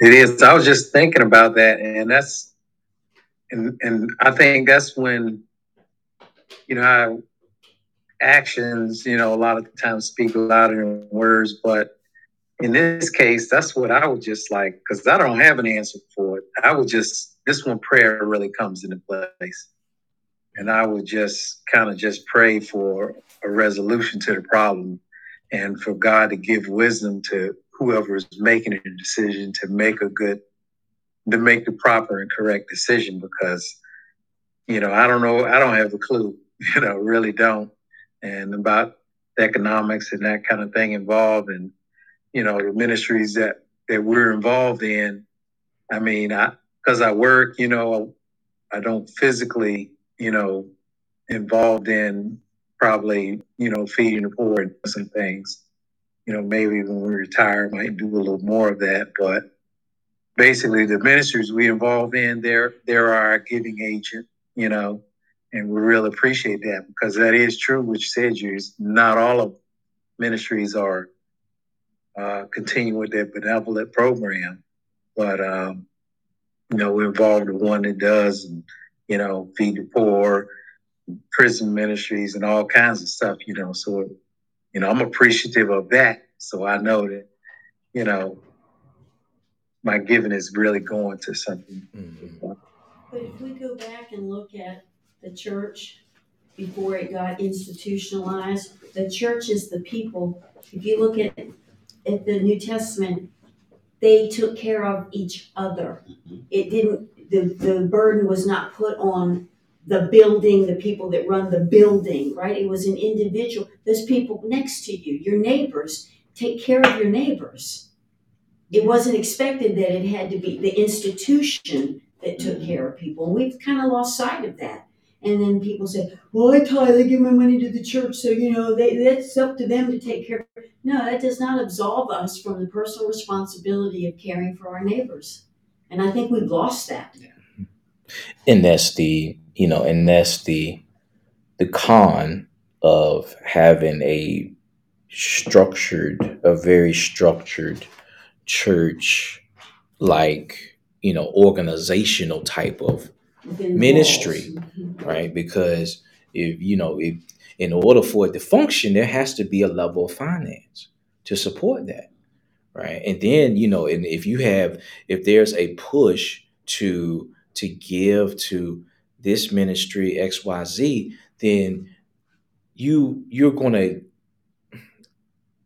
It is. I was just thinking about that, and that's, and and I think that's when, you know, how actions, you know, a lot of times speak louder than words, but in this case, that's what I would just like, because I don't have an answer for it. I would just, this one prayer really comes into place. And I would just kind of just pray for a resolution to the problem and for God to give wisdom to whoever is making a decision to make a good, to make the proper and correct decision because, you know, I don't know, I don't have a clue, (laughs) you know, really don't. And about the economics and that kind of thing involved and, you know, the ministries that, that we're involved in. I mean, I, cause I work, you know, I don't physically, you know, involved in probably, you know, feeding the poor and some things you know, maybe when we retire, might do a little more of that. But basically, the ministries we involve in, they're they're our giving agent, you know, and we really appreciate that because that is true, which said you not all of ministries are uh, continuing with their benevolent program, but um, you know, we're involved in one that does, you know, feed the poor, prison ministries, and all kinds of stuff, you know. So you know, I'm appreciative of that. So I know that, you know, my giving is really going to something. Mhm. But if we go back and look at the church before it got institutionalized, the church is the people. If you look at at the New Testament, they took care of each other. It didn't the, the burden was not put on the building, the people that run the building, right? It was an individual. Those people next to you, your neighbors, take care of your neighbors. It wasn't expected that it had to be the institution that took care of people. And we've kind of lost sight of that. And then people say, well, I tithe, I give my money to the church, so, you know, they, that's up to them to take care of No, that does not absolve us from the personal responsibility of caring for our neighbors. And I think we've lost that. and that's the you know and that's the the con of having a structured a very structured church like you know organizational type of Ministry. Mhm. right because if you know if in order for it to function there has to be a level of finance to support that right and then you know and if you have if there's a push to to give to this ministry xyz then you you're going to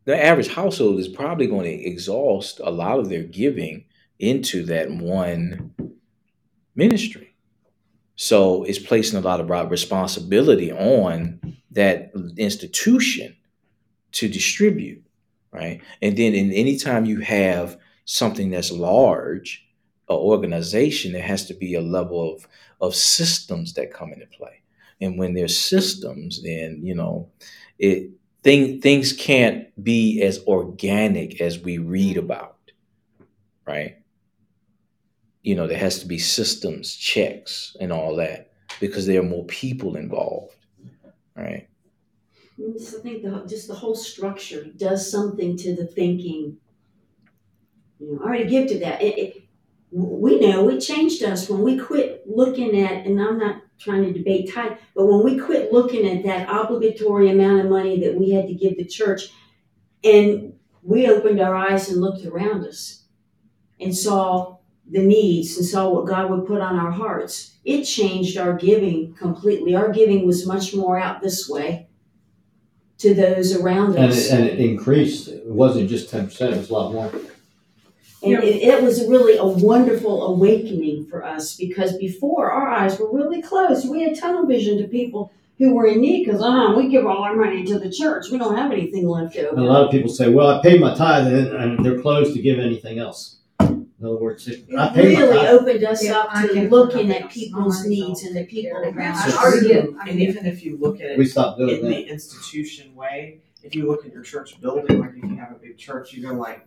the average household is probably going to exhaust a lot of their giving into that one ministry so it's placing a lot of responsibility on that institution to distribute, right? And then in any time you have something that's large, organization, there has to be a level of of systems that come into play. And when there's systems, then you know it thing things can't be as organic as we read about, right? you know there has to be systems checks and all that because there are more people involved right I think the, just the whole structure does something to the thinking. You know, I already give to that. It, it, we know it changed us when we quit looking at, and I'm not trying to debate tithe, but when we quit looking at that obligatory amount of money that we had to give the church, and we opened our eyes and looked around us and saw the needs and saw what God would put on our hearts, it changed our giving completely. Our giving was much more out this way to those around And us. it, and it increased. It wasn't just 10%, it was a lot more. And it, it was really a wonderful awakening for us because before our eyes were really closed. We had tunnel vision to people who were in need because, uh, we give all our money to the church. We don't have anything left And a lot of people say, well, I paid my tithe and, and they're closed to give anything else. In other words, it- It I pay my really opened us Yeah, up I to looking at people's else. needs and the people around us. already And get- even if you look at it We it stopped doing in the institution way, if you look at your church building, like if you have a big church, you go like,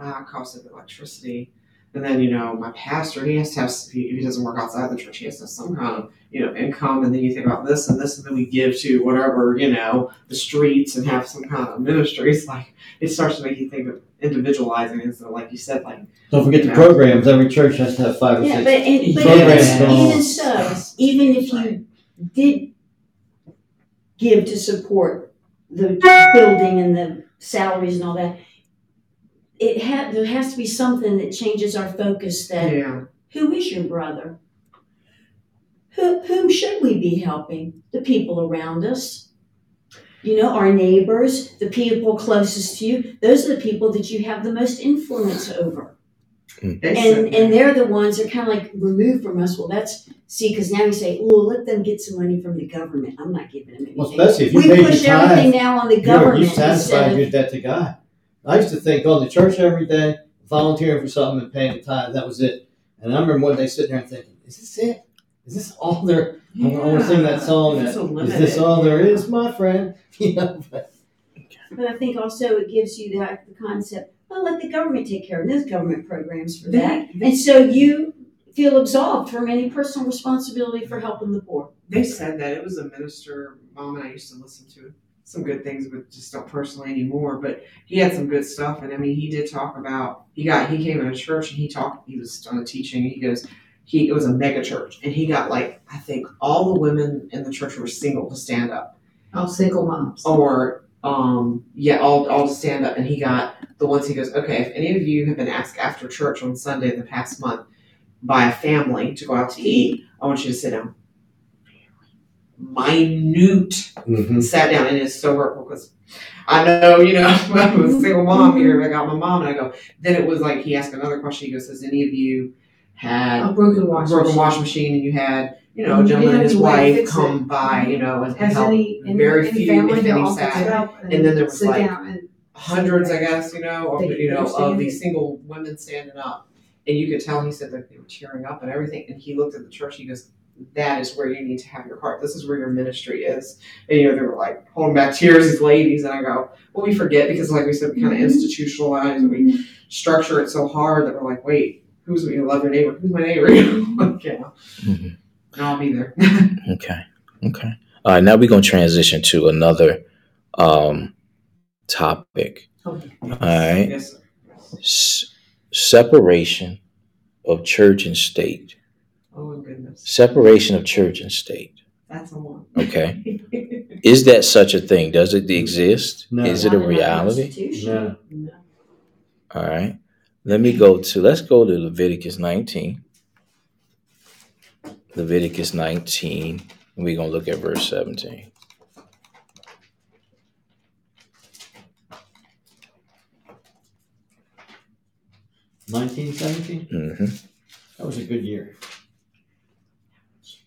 Uh, wow, it costs of electricity. And then, you know, my pastor, he has to have, if he, if he doesn't work outside the church, he has to have some kind of, you know, income. And then you think about this and this, and then we give to whatever, you know, the streets and have some kind of ministry. It's (laughs) like, it starts to make you think of individualizing instead of, like you said, like, Don't forget the Yeah. programs. Every church has to have five or Yeah, six. but, and, but Programs even, even so, even if you did give to support the building and the salaries and all that, it had, there has to be something that changes our focus that yeah. who is your brother? Who, whom should we be helping? The people around us. You know, our neighbors, the people closest to you. Those are the people that you have the most influence over. Hmm. They And and they're the ones that are kind of like removed from us. Well, that's see, because now you say, "Oh, let them get some money from the government." I'm not giving them anything. Well, especially if you we paid push your everything tithe, now on the you're, government you satisfied instead your debt to God. I used to think oh, going to church every day, volunteering for something, and paying the tithe. That was it. And I remember one day sitting there and thinking, "Is this it? Is this all there? I want to sing that song. It's That, a is this all there is, my friend?" (laughs) You know, but But I think also it gives you that the concept. Well, let the government take care of. it. There's government programs for that, and so you feel absolved from any personal responsibility for helping the poor. They said that it was a minister, mom and I used to listen to some good things, but just don't personally anymore. But he had some good stuff, and I mean, he did talk about he got he came in a church and he talked. He was on a teaching. And he goes, he it was a mega church, and he got like I think all the women in the church were single to stand up, Oh, single moms. or um yeah, all all to stand up, and he got the ones he goes, okay, if any of you have been asked after church on Sunday in the past month by a family to go out to eat, I want you to sit down. Minute Mhm. sat down and it's so hurtful because I know, you know, (laughs) I'm a single mom here. I got my mom, and I go. Then it was like he asked another question. He goes, "Has any of you had A broken a wash. broken machine. washing machine, and you had, you know, a gentleman and his wife fix it. come by, you know, and Has help? any, any, Very any few, family if any, sat. it up And then there was like Hundreds, I guess, you know, of, you know, of these single women standing up, and you could tell. He said that they were tearing up and everything. And he looked at the church. He goes, "That is where you need to have your heart. This is where your ministry is." And you know, they were like holding back tears, these ladies, and I go, "Well, we forget because, like we said, we kind of Mhm. institutionalize and we structure it so hard that we're like, wait, who's you love your neighbor? Who's my neighbor? (laughs) like, yeah, Mhm. and I'll be there. Okay. Okay. All right. Now we're going to transition to another um, topic. Okay. All right. yes. S- separation of church and state. Separation of church and state. that's a one. Okay. Is that such a thing? Does it exist? No. Is it a Not in our reality? Constitution. No. All right. Let me go to, let's go to Leviticus 19. Leviticus 19. And we're going to look at verse 17. Nineteen seventeen. hmm That was a good year.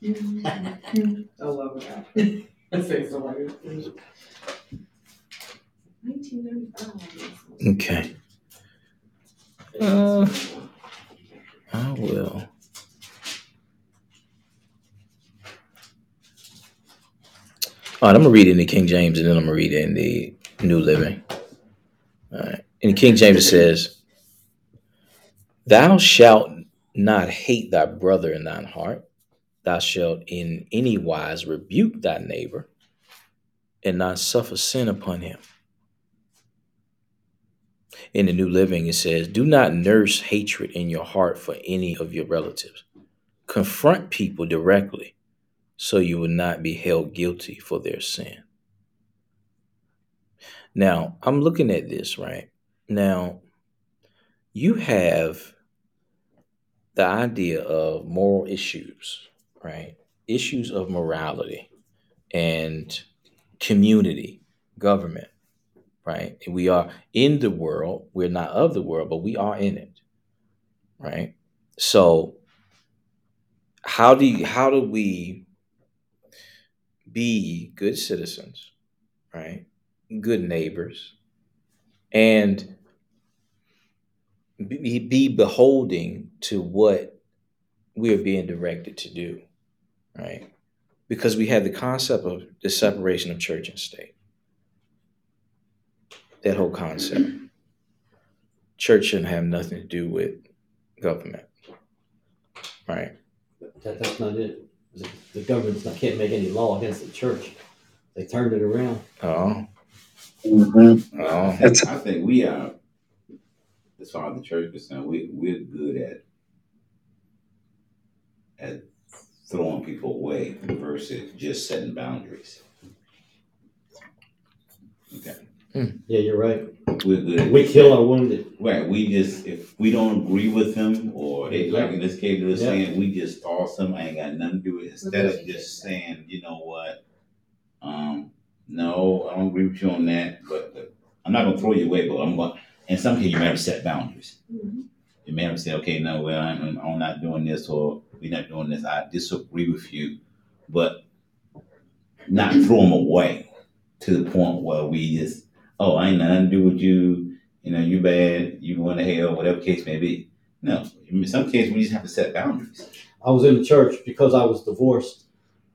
I love that. That says so like it. 1995. Okay. Uh, I will. All right, I'm gonna read it in the King James, and then I'm gonna read it in the New Living. All right. In the King James, it says, "Thou shalt not hate thy brother in thine heart. Thou shalt in any wise rebuke thy neighbor, and not suffer sin upon him." In the New Living, it says, Do not nurse hatred in your heart for any of your relatives. Confront people directly so you will not be held guilty for their sin. Now, I'm looking at this, right? Now, you have the idea of moral issues, right? Issues of morality and community, government right? We are in the world. We're not of the world, but we are in it, right? So, how do you, how do we be good citizens, right? Good neighbors, and be, be beholding to what we are being directed to do, right? Because we have the concept of the separation of church and state. That whole concept. Church shouldn't have nothing to do with government, right? That, that's not it. The, the government can't make any law against the church. They turned it around. Oh, Mhm. oh, That's I think we are, as far as the church is concerned, we we're good at at throwing people away versus just setting boundaries. Okay, Yeah, you're right. we're good. We kill our wounded. Right, we just if we don't agree with them or they like in this case they were saying we just toss them, I ain't got nothing to do with it. Instead of just saying, you know what, um, no, I don't agree with you on that, but, but I'm not gonna throw you away, but I'm gonna. In some cases, you may have to set boundaries. Mhm. You may have to say, okay, no, well, I'm, I'm not doing this or we're not doing this. I disagree with you, but not throw them away to the point where we just, oh, I ain't nothing to do with you. You know, you bad. You going to hell, whatever case may be. No, in some cases, we just have to set boundaries. I was in the church because I was divorced.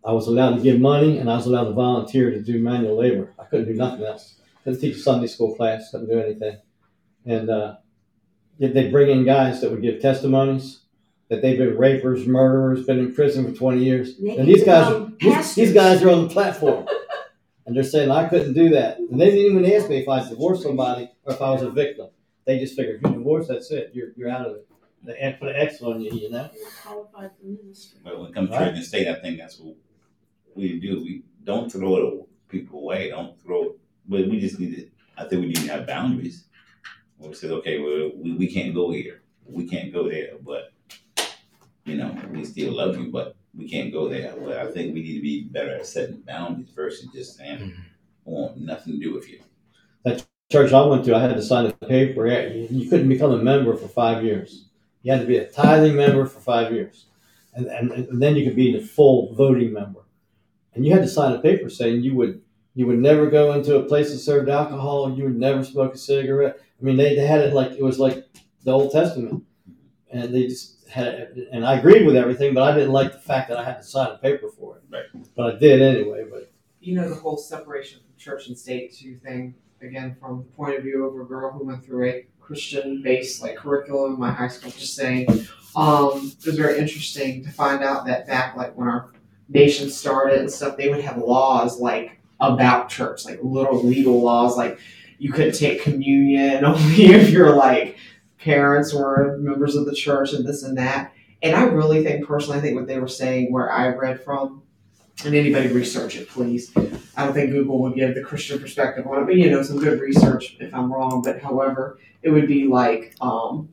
I was allowed to give money and I was allowed to volunteer to do manual labor. I couldn't do nothing else. Couldn't teach a Sunday school class. Couldn't do anything. And uh, they- bring in guys that would give testimonies that they've been rapers, murderers, been in prison for 20 years. They And these guys, these, these guys are on the platform. And they're saying I couldn't do that. And they didn't even ask me if I divorced somebody or if I was a victim. They just figured if you divorce, that's it. You're, you're out of it. They put an X on you, you know? Qualified for ministry. But when it comes to Right. church and state, I think that's what we do. We don't throw it people away. Don't throw it. But we just need to. I think we need to have boundaries. We say, okay, well, we, we can't go here. We can't go there. But you know, we still love you, but we can't go there. Well, I think we need to be better at setting boundaries versus just saying, Mhm. I want nothing to do with you. That church I went to, I had to sign a paper. You you couldn't become a member for five years. You had to be a tithing member for five years, and and, and then you could be the full voting member. And you had to sign a paper saying you would you would never go into a place that served alcohol. You would never smoke a cigarette. I mean, they, they had it like it was like the Old Testament, and they just had. And I agreed with everything, but I didn't like the fact that I had to sign a paper for it. Right. But I did anyway. But you know the whole separation from church and state too thing again from the point of view of a girl who went through a christian based like curriculum in my high school just saying um, it was very interesting to find out that back like when our nation started and stuff they would have laws like about church like little legal laws like you couldn't take communion (laughs) only if you're like parents were members of the church and this and that and i really think personally i think what they were saying where i read from and anybody research it, please. I don't think Google would give the Christian perspective on it, but you know, some good research if I'm wrong. But however, it would be like, um,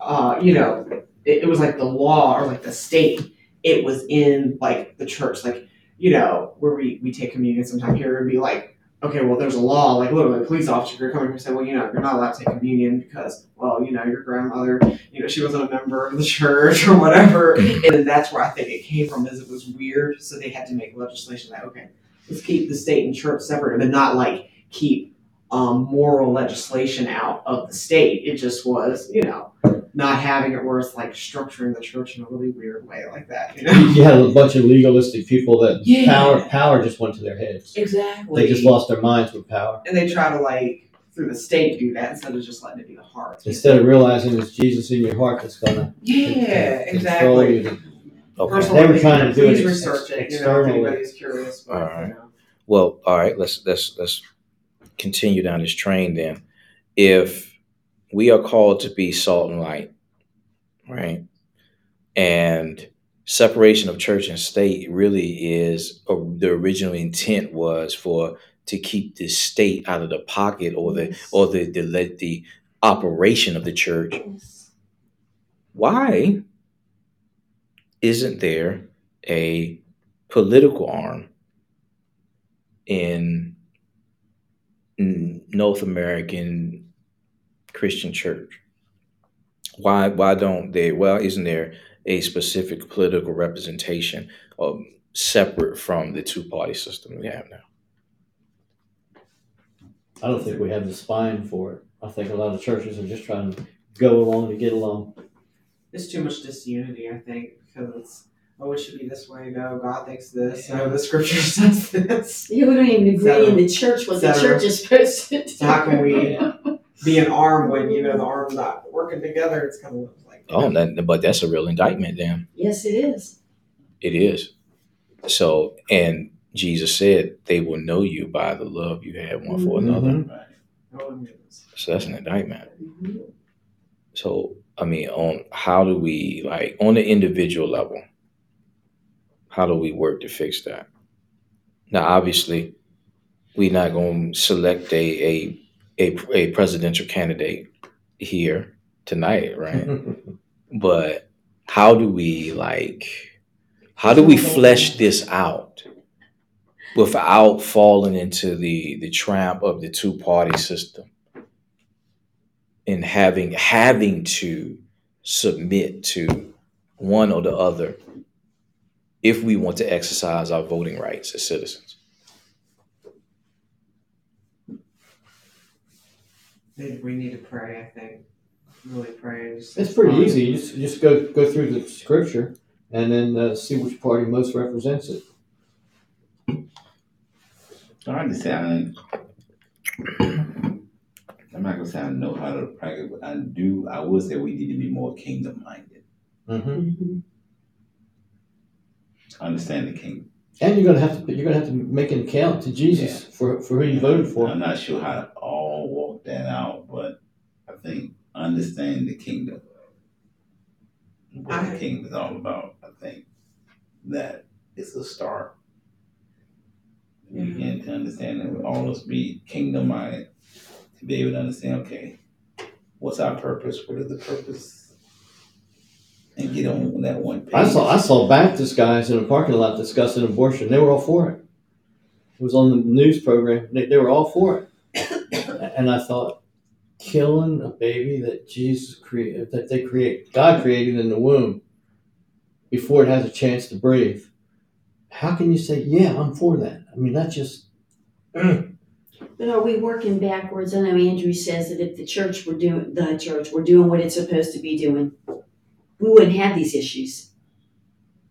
uh, you know, it, it was like the law or like the state. It was in like the church, like you know, where we we take communion sometime here. It would be like, okay, well, there's a law, like literally, a police officer could come here and say, well, you know, you're not allowed to take communion because, well, you know, your grandmother, you know, she wasn't a member of the (laughs) church or whatever. (laughs) And that's where I think it came from, is it was weird, so they had to make legislation that okay, let's keep the state and church separate, but not like keep um, moral legislation out of the state. It just was, you know, not having it where it's like structuring the church in a really weird way like that. You (laughs) know? you had a bunch of legalistic people that Yeah. power power just went to their heads. Exactly. They just lost their minds with power. and they try to like through the state do that instead of just letting it be the heart. Instead of realizing it's Jesus in your heart that's gonna yeah, control exactly. you. okay. They were trying to do it research it. You know, if externally. anybody's curious. But, All right. you know. Well, all right. Let's let's let's continue down this train then. If we are called to be salt and light, right, and separation of church and state really is uh, the original intent was for to keep the state out of the pocket or the Yes. or the the the, the operation of the church. Yes. Why isn't there a political arm in North American Christian church? Why why don't they? Well, isn't there a specific political representation um, separate from the two party system we have now? I don't think we have the spine for it. I think a lot of churches are just trying to go along to get along. It's too much disunity, I think, because it's oh, it should be this way. No, God thinks this. No, the scripture (laughs) says this. You don't even agree Cetera. in the church what the Cetera. church is supposed to do. So how can we (laughs) be an arm when you know the arm's not working together? It's kind of like Oh, that, but that's a real indictment, then. Yes, it is. It is. So, and Jesus said, they will know you by the love you have one for another. Right. oh. So that's an indictment. Mhm. So, I mean, on how do we, like, on the individual level, how do we work to fix that? Now, obviously, we're not going to select a, a, a, a presidential candidate here tonight, right? (laughs) but how do we like how do we flesh this out without falling into the the trap of the two party system and having having to submit to one or the other if we want to exercise our voting rights as citizens Maybe we need to pray. I think really pray. just- It's pretty easy. You just, you just go go through the scripture and then uh, see which party most represents it. I understand. I'm not gonna say I know how to practice, but I do. I would say we need to be more kingdom minded. Mm-hmm. Mhm. Understand the kingdom. And you're gonna have to you're gonna have to make an account to Jesus for, for who you voted for. I'm not sure how to that out, but I think understand the kingdom. What I- the kingdom is all about. I think that it's a start. We Mhm. begin to understand that we all must be kingdom minded to be able to understand, okay, what's our purpose? What is the purpose? And get on that one page. I saw I saw Baptist guys in a parking lot discussing abortion. They were all for it. It was on the news program. They, they were all for it. And I thought, killing a baby that Jesus created, that they create, God created in the womb, before it has a chance to breathe. How can you say, yeah, I'm for that? I mean, that's just. But are we working backwards? I know Andrew says that if the church were doing the church were doing what it's supposed to be doing, we wouldn't have these issues.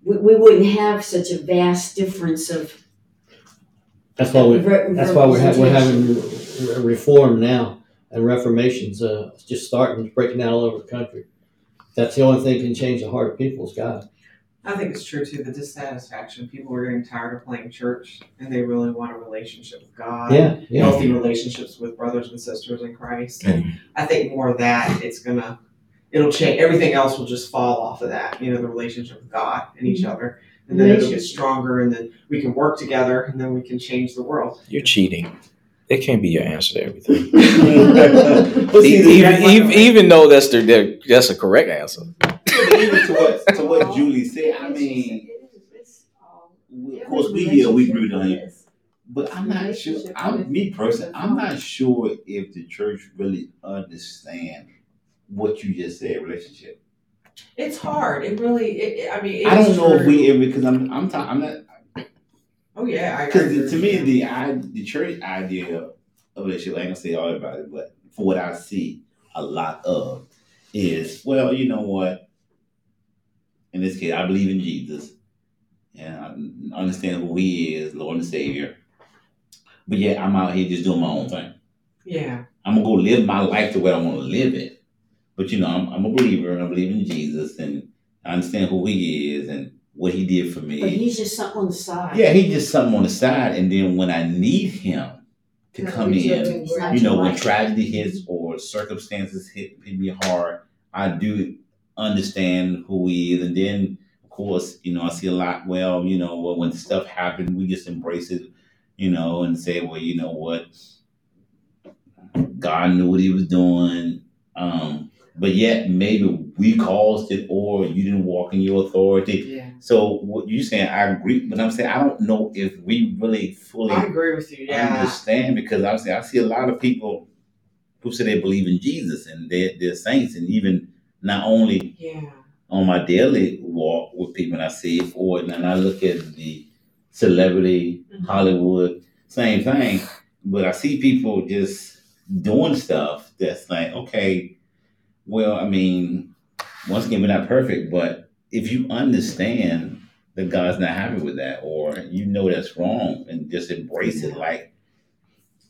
We, we wouldn't have such a vast difference of That's why we. That's why we're, ha- we're having reform now and reformations uh, just starting breaking out all over the country. That's the only thing can change the heart of people is God. I think it's true too. The dissatisfaction. People are getting tired of playing church, and they really want a relationship with God. Yeah, yeah. Healthy relationships with brothers and sisters in Christ. And I think more of that. It's gonna. It'll change. Everything else will just fall off of that. You know, the relationship with God and each other, and then it'll get stronger, and then we can work together, and then we can change the world. you're cheating it can't be your answer to everything (laughs) even, even, even though that's the, the that's a correct answer even to what to what (laughs) Julie said, I mean, of course we here we agree with her, but I'm not sure. I'm me personally, I'm not sure if the church really understand what you just said. Relationship. It's hard. It really. It, it- I mean, it I don't is know if we ever because I'm I'm talking. I'm not Oh yeah, because to me the I the church idea of relationship. I ain't gonna say all about it, but for what I see a lot of is well, you know what. In this case, I believe in Jesus, and I understand who He is, Lord and Savior. But yet, I'm out here just doing my own thing. yeah. I'm gonna go live my life the way I want to live it. But you know, I'm, I'm a believer, and I believe in Jesus, and I understand who He is and what He did for me. But he's just something on the side. Yeah, he just something on the side, and then when I need him to come in, He's you know, when tragedy hits or circumstances hit, hit me hard, I do understand who he is, and then of course, you know, I see a lot. Well, you know, well, when stuff happens, we just embrace it, you know, and say, well, you know what, God knew what He was doing. Um, but yet, maybe we caused it, or you didn't walk in your authority. Yeah. So what you saying, I agree, but I'm saying I don't know if we really fully I agree with you. Yeah. understand because I'm saying I see a lot of people who say they believe in Jesus and they're, they're saints, and even not only Yeah. on my daily walk with people, and I see it, or and I look at the celebrity Mhm. Hollywood, same thing, but I see people just doing stuff that's like, okay, Well, I mean, once again, we're not perfect, but if you understand that God's not happy with that, or you know that's wrong, and just embrace it, like,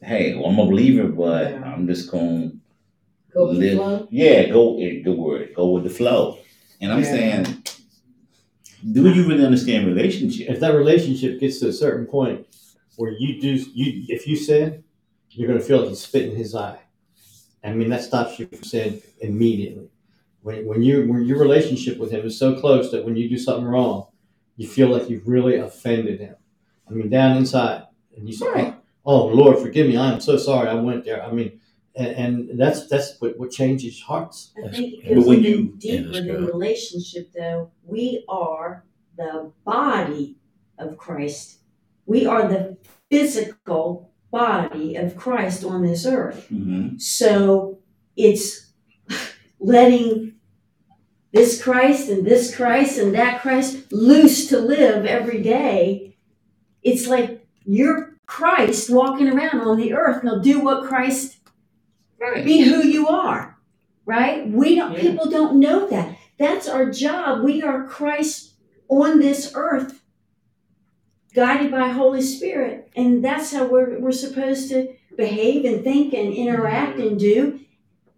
hey, well, I'm a believer, but Yeah. I'm just going to Go live. Yeah, go. eh, Good word. Go with the flow. And I'm Yeah. saying, do you really understand relationship? If that relationship gets to a certain point where you do, you if you sin, you're going to feel like you spit in his eye. I mean, that stops you from sin immediately. When, when you when your relationship with him is so close that when you do something wrong, you feel like you've really offended him. I mean, down inside, and you say, Right. "Oh Lord, forgive me. I am so sorry. I went there." I mean, and, and that's that's what, what changes hearts. I think it But goes when you- Yeah, deeper that's than relationship, though. We are the body of Christ. We are the physical body of Christ on this earth. hmm So it's (laughs) letting this Christ and this Christ and that Christ loose to live every day. It's like you're Christ walking around on the earth. Now do what Christ Right. be who you are, right? We don't. Yeah. People don't know that. That's our job. We are Christ on this earth, guided by Holy Spirit, and that's how we're we're supposed to behave and think and interact and do.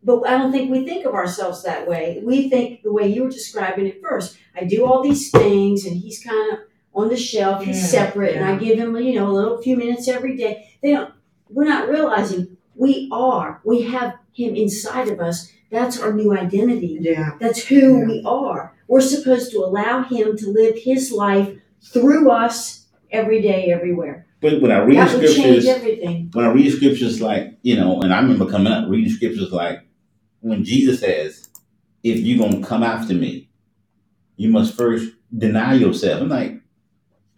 But I don't think we think of ourselves that way. We think the way you were describing it first. I do all these things, and he's kind of on the shelf. He's Yeah, separate, and I give him, you know, a little few minutes every day. They don't. We're not realizing we are. We have him inside of us. That's our new identity. Yeah. That's who Yeah. we are. We're supposed to allow him to live his life through us every day, everywhere. But when I read that scriptures, everything. when I read scriptures like, you know, and I remember coming up reading scriptures like when Jesus says, if you're going to come after me, you must first deny yourself. I'm like,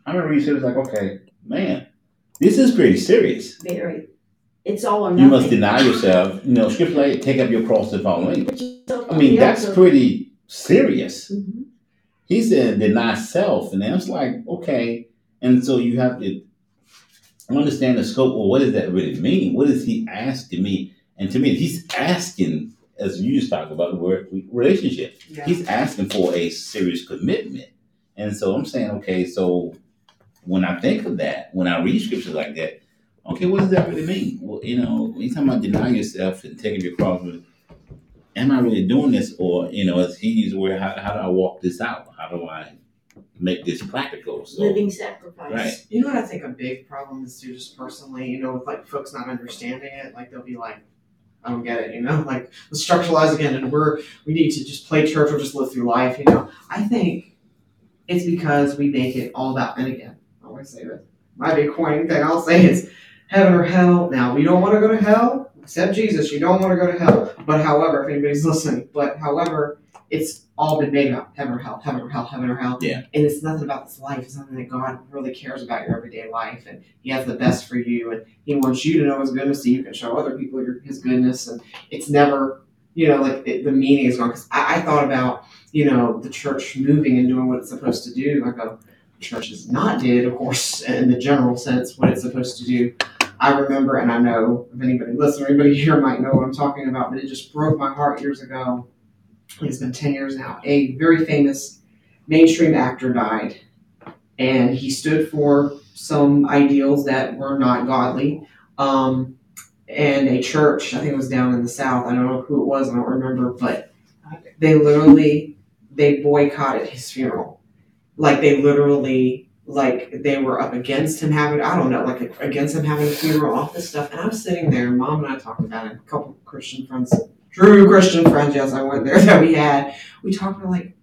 I remember reading scriptures like, okay, man, this is pretty serious. Very. It's all or You must deny yourself. You know, scripture like, take up your cross and follow me. I mean, that's pretty serious. Mhm. He said deny self, and it's like okay, and so you have to understand the scope. Well, what does that really mean? What is he asking me? And to me, he's asking, as you just talked about the word relationship. Yeah. He's asking for a serious commitment, and so I'm saying, okay, so when I think of that, when I read scriptures like that, okay, what does that really mean? Well, you know, when you talking about deny yourself and taking your cross, am I really doing this, or you know, as he used the word, how, how do I walk this out? How do I make this practical? So, Living sacrifice. Right. You know what I think a big problem is too, just personally, you know, with like folks not understanding it, like they'll be like, I don't get it, you know, (laughs) like let's structuralize again and we're we need to just play church or just live through life, you know. I think it's because we make it all about and again, I always say this. My big coin thing I'll say is heaven or hell. Now we don't want to go to hell, except Jesus, you don't want to go to hell. But however, if anybody's (laughs) listening, but however, it's all been made about heaven or hell, heaven or hell, heaven or hell. Yeah. And it's nothing about this life. It's nothing that God really cares about your everyday life, and He has the best for you, and He wants you to know His goodness so you can show other people your, His goodness. And it's never, you know, like it, the meaning is gone. Because I, I thought about, you know, the church moving and doing what it's supposed to do. I go, the church is not did, of course, in the general sense, what it's supposed to do. I remember, and I know if anybody listening, anybody here might know what I'm talking about, but it just broke my heart years ago. It's been 10 years now. A very famous mainstream actor died, and he stood for some ideals that were not godly. Um, and a church, I think it was down in the South, I don't know who it was, I don't remember, but they literally, they boycotted his funeral. Like, they literally like they were up against him having I don't know like against him having a funeral all this stuff and I'm sitting there mom and I talked about it a couple Christian friends true Christian friends yes I went there (laughs) that we had we talked about like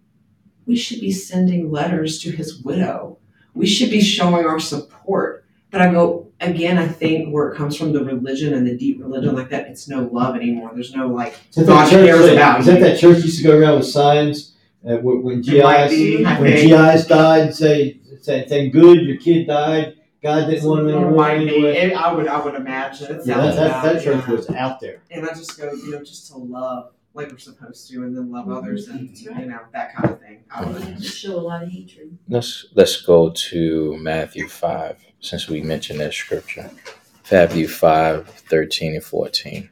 we should be sending letters to his widow we should be showing our support but I go again I think where it comes from the religion and the deep religion like that it's no love anymore there's no like God that church, cares that- about is that you. that church used to go around with signs uh, when, when GIs be, when think. GIs died? Say say thank good your kid died. God didn't want him It anymore might be. anyway. It- I would I would imagine it Yeah, sounds that, that, that church yeah. was out there. and I just go, you know, just to love like we're supposed to, and then love mm-hmm. others, and That's right. you know that kind of thing. I would, Yeah, just show a lot of hatred. Let's let's go to Matthew five, since we mentioned that scripture. Matthew 5, 13 and 14.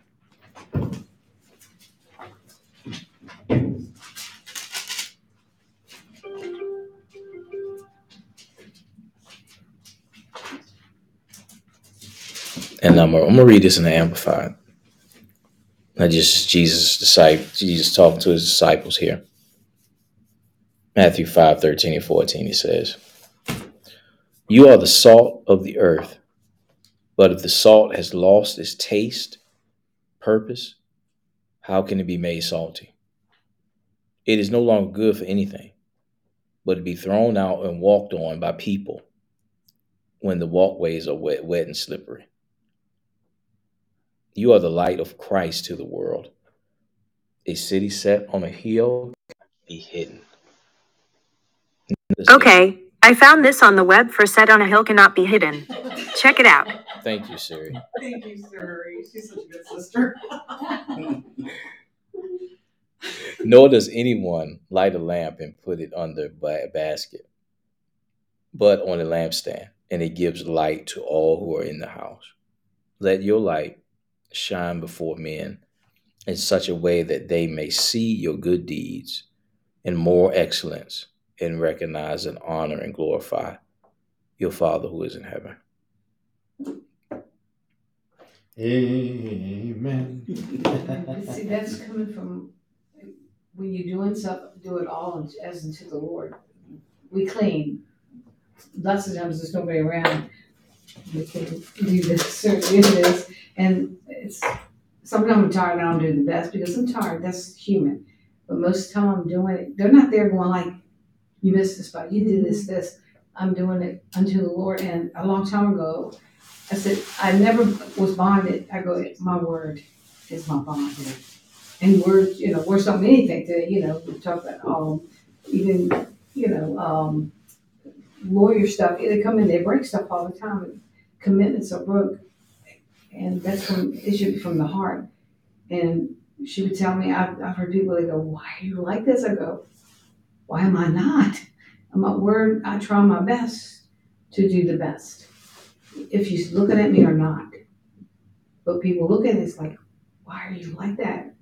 And I'm, I'm gonna read this in the Amplified. Not just Jesus disciple, Jesus talking to his disciples here. Matthew 5, 13 and 14, he says, You are the salt of the earth, but if the salt has lost its taste, purpose, how can it be made salty? It is no longer good for anything, but to be thrown out and walked on by people when the walkways are wet, wet and slippery. You are the light of Christ to the world. A city set on a hill cannot be hidden. Okay, I found this on the web for Set on a Hill Cannot Be Hidden. Check it out. Thank you, Siri. Thank you, Siri. She's such a good sister. (laughs) Nor does anyone light a lamp and put it under a basket, but on a lampstand, and it gives light to all who are in the house. Let your light shine before men in such a way that they may see your good deeds and more excellence and recognize and honor and glorify your Father who is in heaven. Amen. See, that's coming from when you're doing stuff, do it all as unto the Lord. We clean. Lots of times there's nobody around. We can do this, certainly it is. And it's sometimes I'm tired and I don't do the best because I'm tired. That's human. But most of the time I'm doing it. They're not there going like, you missed this spot, you did this, this. I'm doing it unto the Lord. And a long time ago, I said, I never was bonded. I go, my word is my bond. And words, you know, words don't mean anything to, you know, we talk about, um, even, you know, um, lawyer stuff, they come in, they break stuff all the time. Commitments are broke. And that's from, it should be from the heart. And she would tell me, I've, I've heard people, they go, why are you like this? I go, why am I not? I'm at word, I try my best to do the best. If she's looking at me or not. But people look at it, it's like, why are you like that?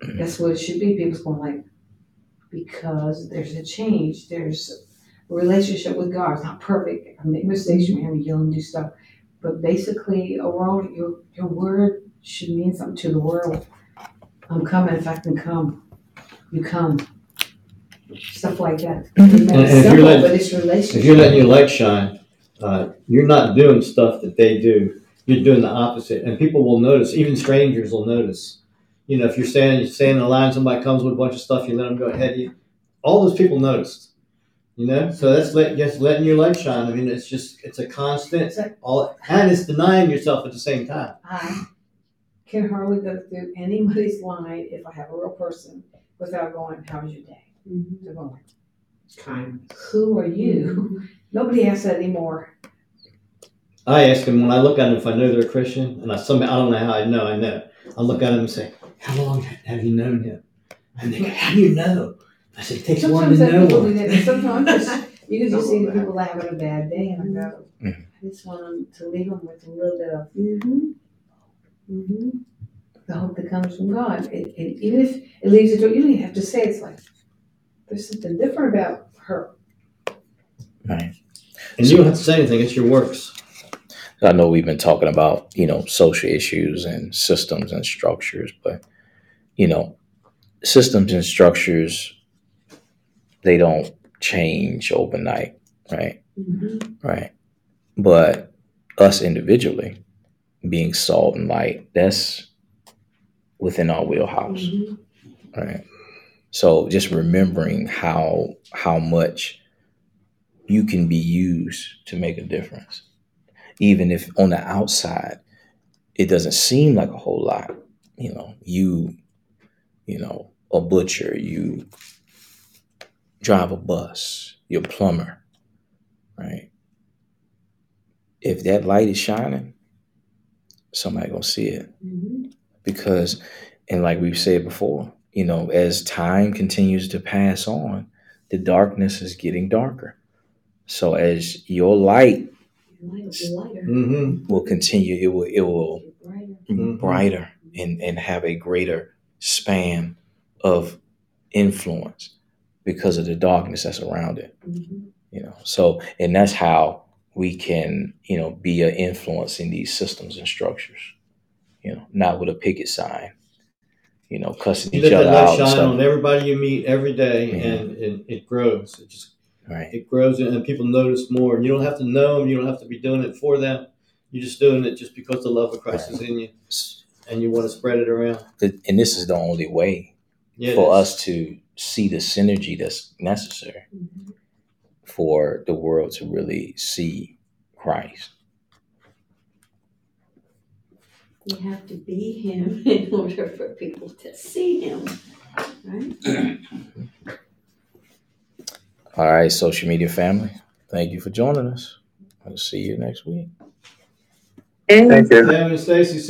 That's what it should be. People's going like, because there's a change. There's relationship with God. It's not perfect. I make mistakes. You may yell and do stuff. But basically, overall, your, your word should mean something to the world. I'm coming if I can come. You come. Stuff like that. (clears throat) And- if you're simple, letting- but it's relationship. If you're letting your light shine, uh, you're not doing stuff that they do. You're doing the opposite, and people will notice. Even strangers will notice. You know, if you're standing, you're standing in line, somebody comes with a bunch of stuff, you let them go ahead you. All those people noticed. You know, so that's let, just letting your light shine. I mean, it's just it's a constant. It's All and it's denying yourself at the same time. I can hardly go through anybody's line if I have a real person without going, how was your day? Mm-hmm. They're going, kind. who are you? (laughs) Nobody asks that anymore. I ask them when I look at them if I know they're a Christian, and I some I don't know how I know I know. I look at them and say, "How long have you known him?" And they go, "How do you know?" I said, "It takes one Sometimes to that know people do one." that, but sometimes (laughs) you can just see the people that having a bad day and I go, Mhm. I just want them to leave them with a little bit of Mm-hmm. Mm-hmm. the hope that comes from God. And, and even if it leaves it to, you don't even have to say it's like, there's something different about her. Right. And you don't have to say anything; it's your works. I know we've been talking about, you know, social issues and systems and structures, but, you know, systems and structures, they don't change overnight, right? Mm-hmm. Right. But us individually being salt and light, that's within our wheelhouse. Mm-hmm. Right. So just remembering how how much you can be used to make a difference. Even if on the outside it doesn't seem like a whole lot. You know, you, you know, a butcher, you drive a bus, you're a plumber, right? If that light is shining, somebody gonna see it Mm-hmm. because and like we've said before you know as time continues to pass on the darkness is getting darker so as your light Light will. Mm-hmm. will continue it will it will Brighter. be Mhm. brighter and and have a greater span of influence because of the darkness that's around it Mm-hmm. you know so and that's how we can, you know, be an influence in these systems and structures. You know, not with a picket sign, you know, cussing You each other light out shine on everybody you meet every day, Mhm. and, and it grows. It just Right. it grows, and people notice more. And you don't have to know them. You don't have to be doing it for them. You're just doing it just because the love of Christ is in you, and you want to spread it around. And this is the only way Yeah, for us to see the synergy that's necessary mm-hmm. for the world to really see Christ. You have to be him (laughs) in order for people to see him, right? (clears throat) All right, social media family, thank you for joining us. I'll see you next week. Thank you. Kevin and Stacy, see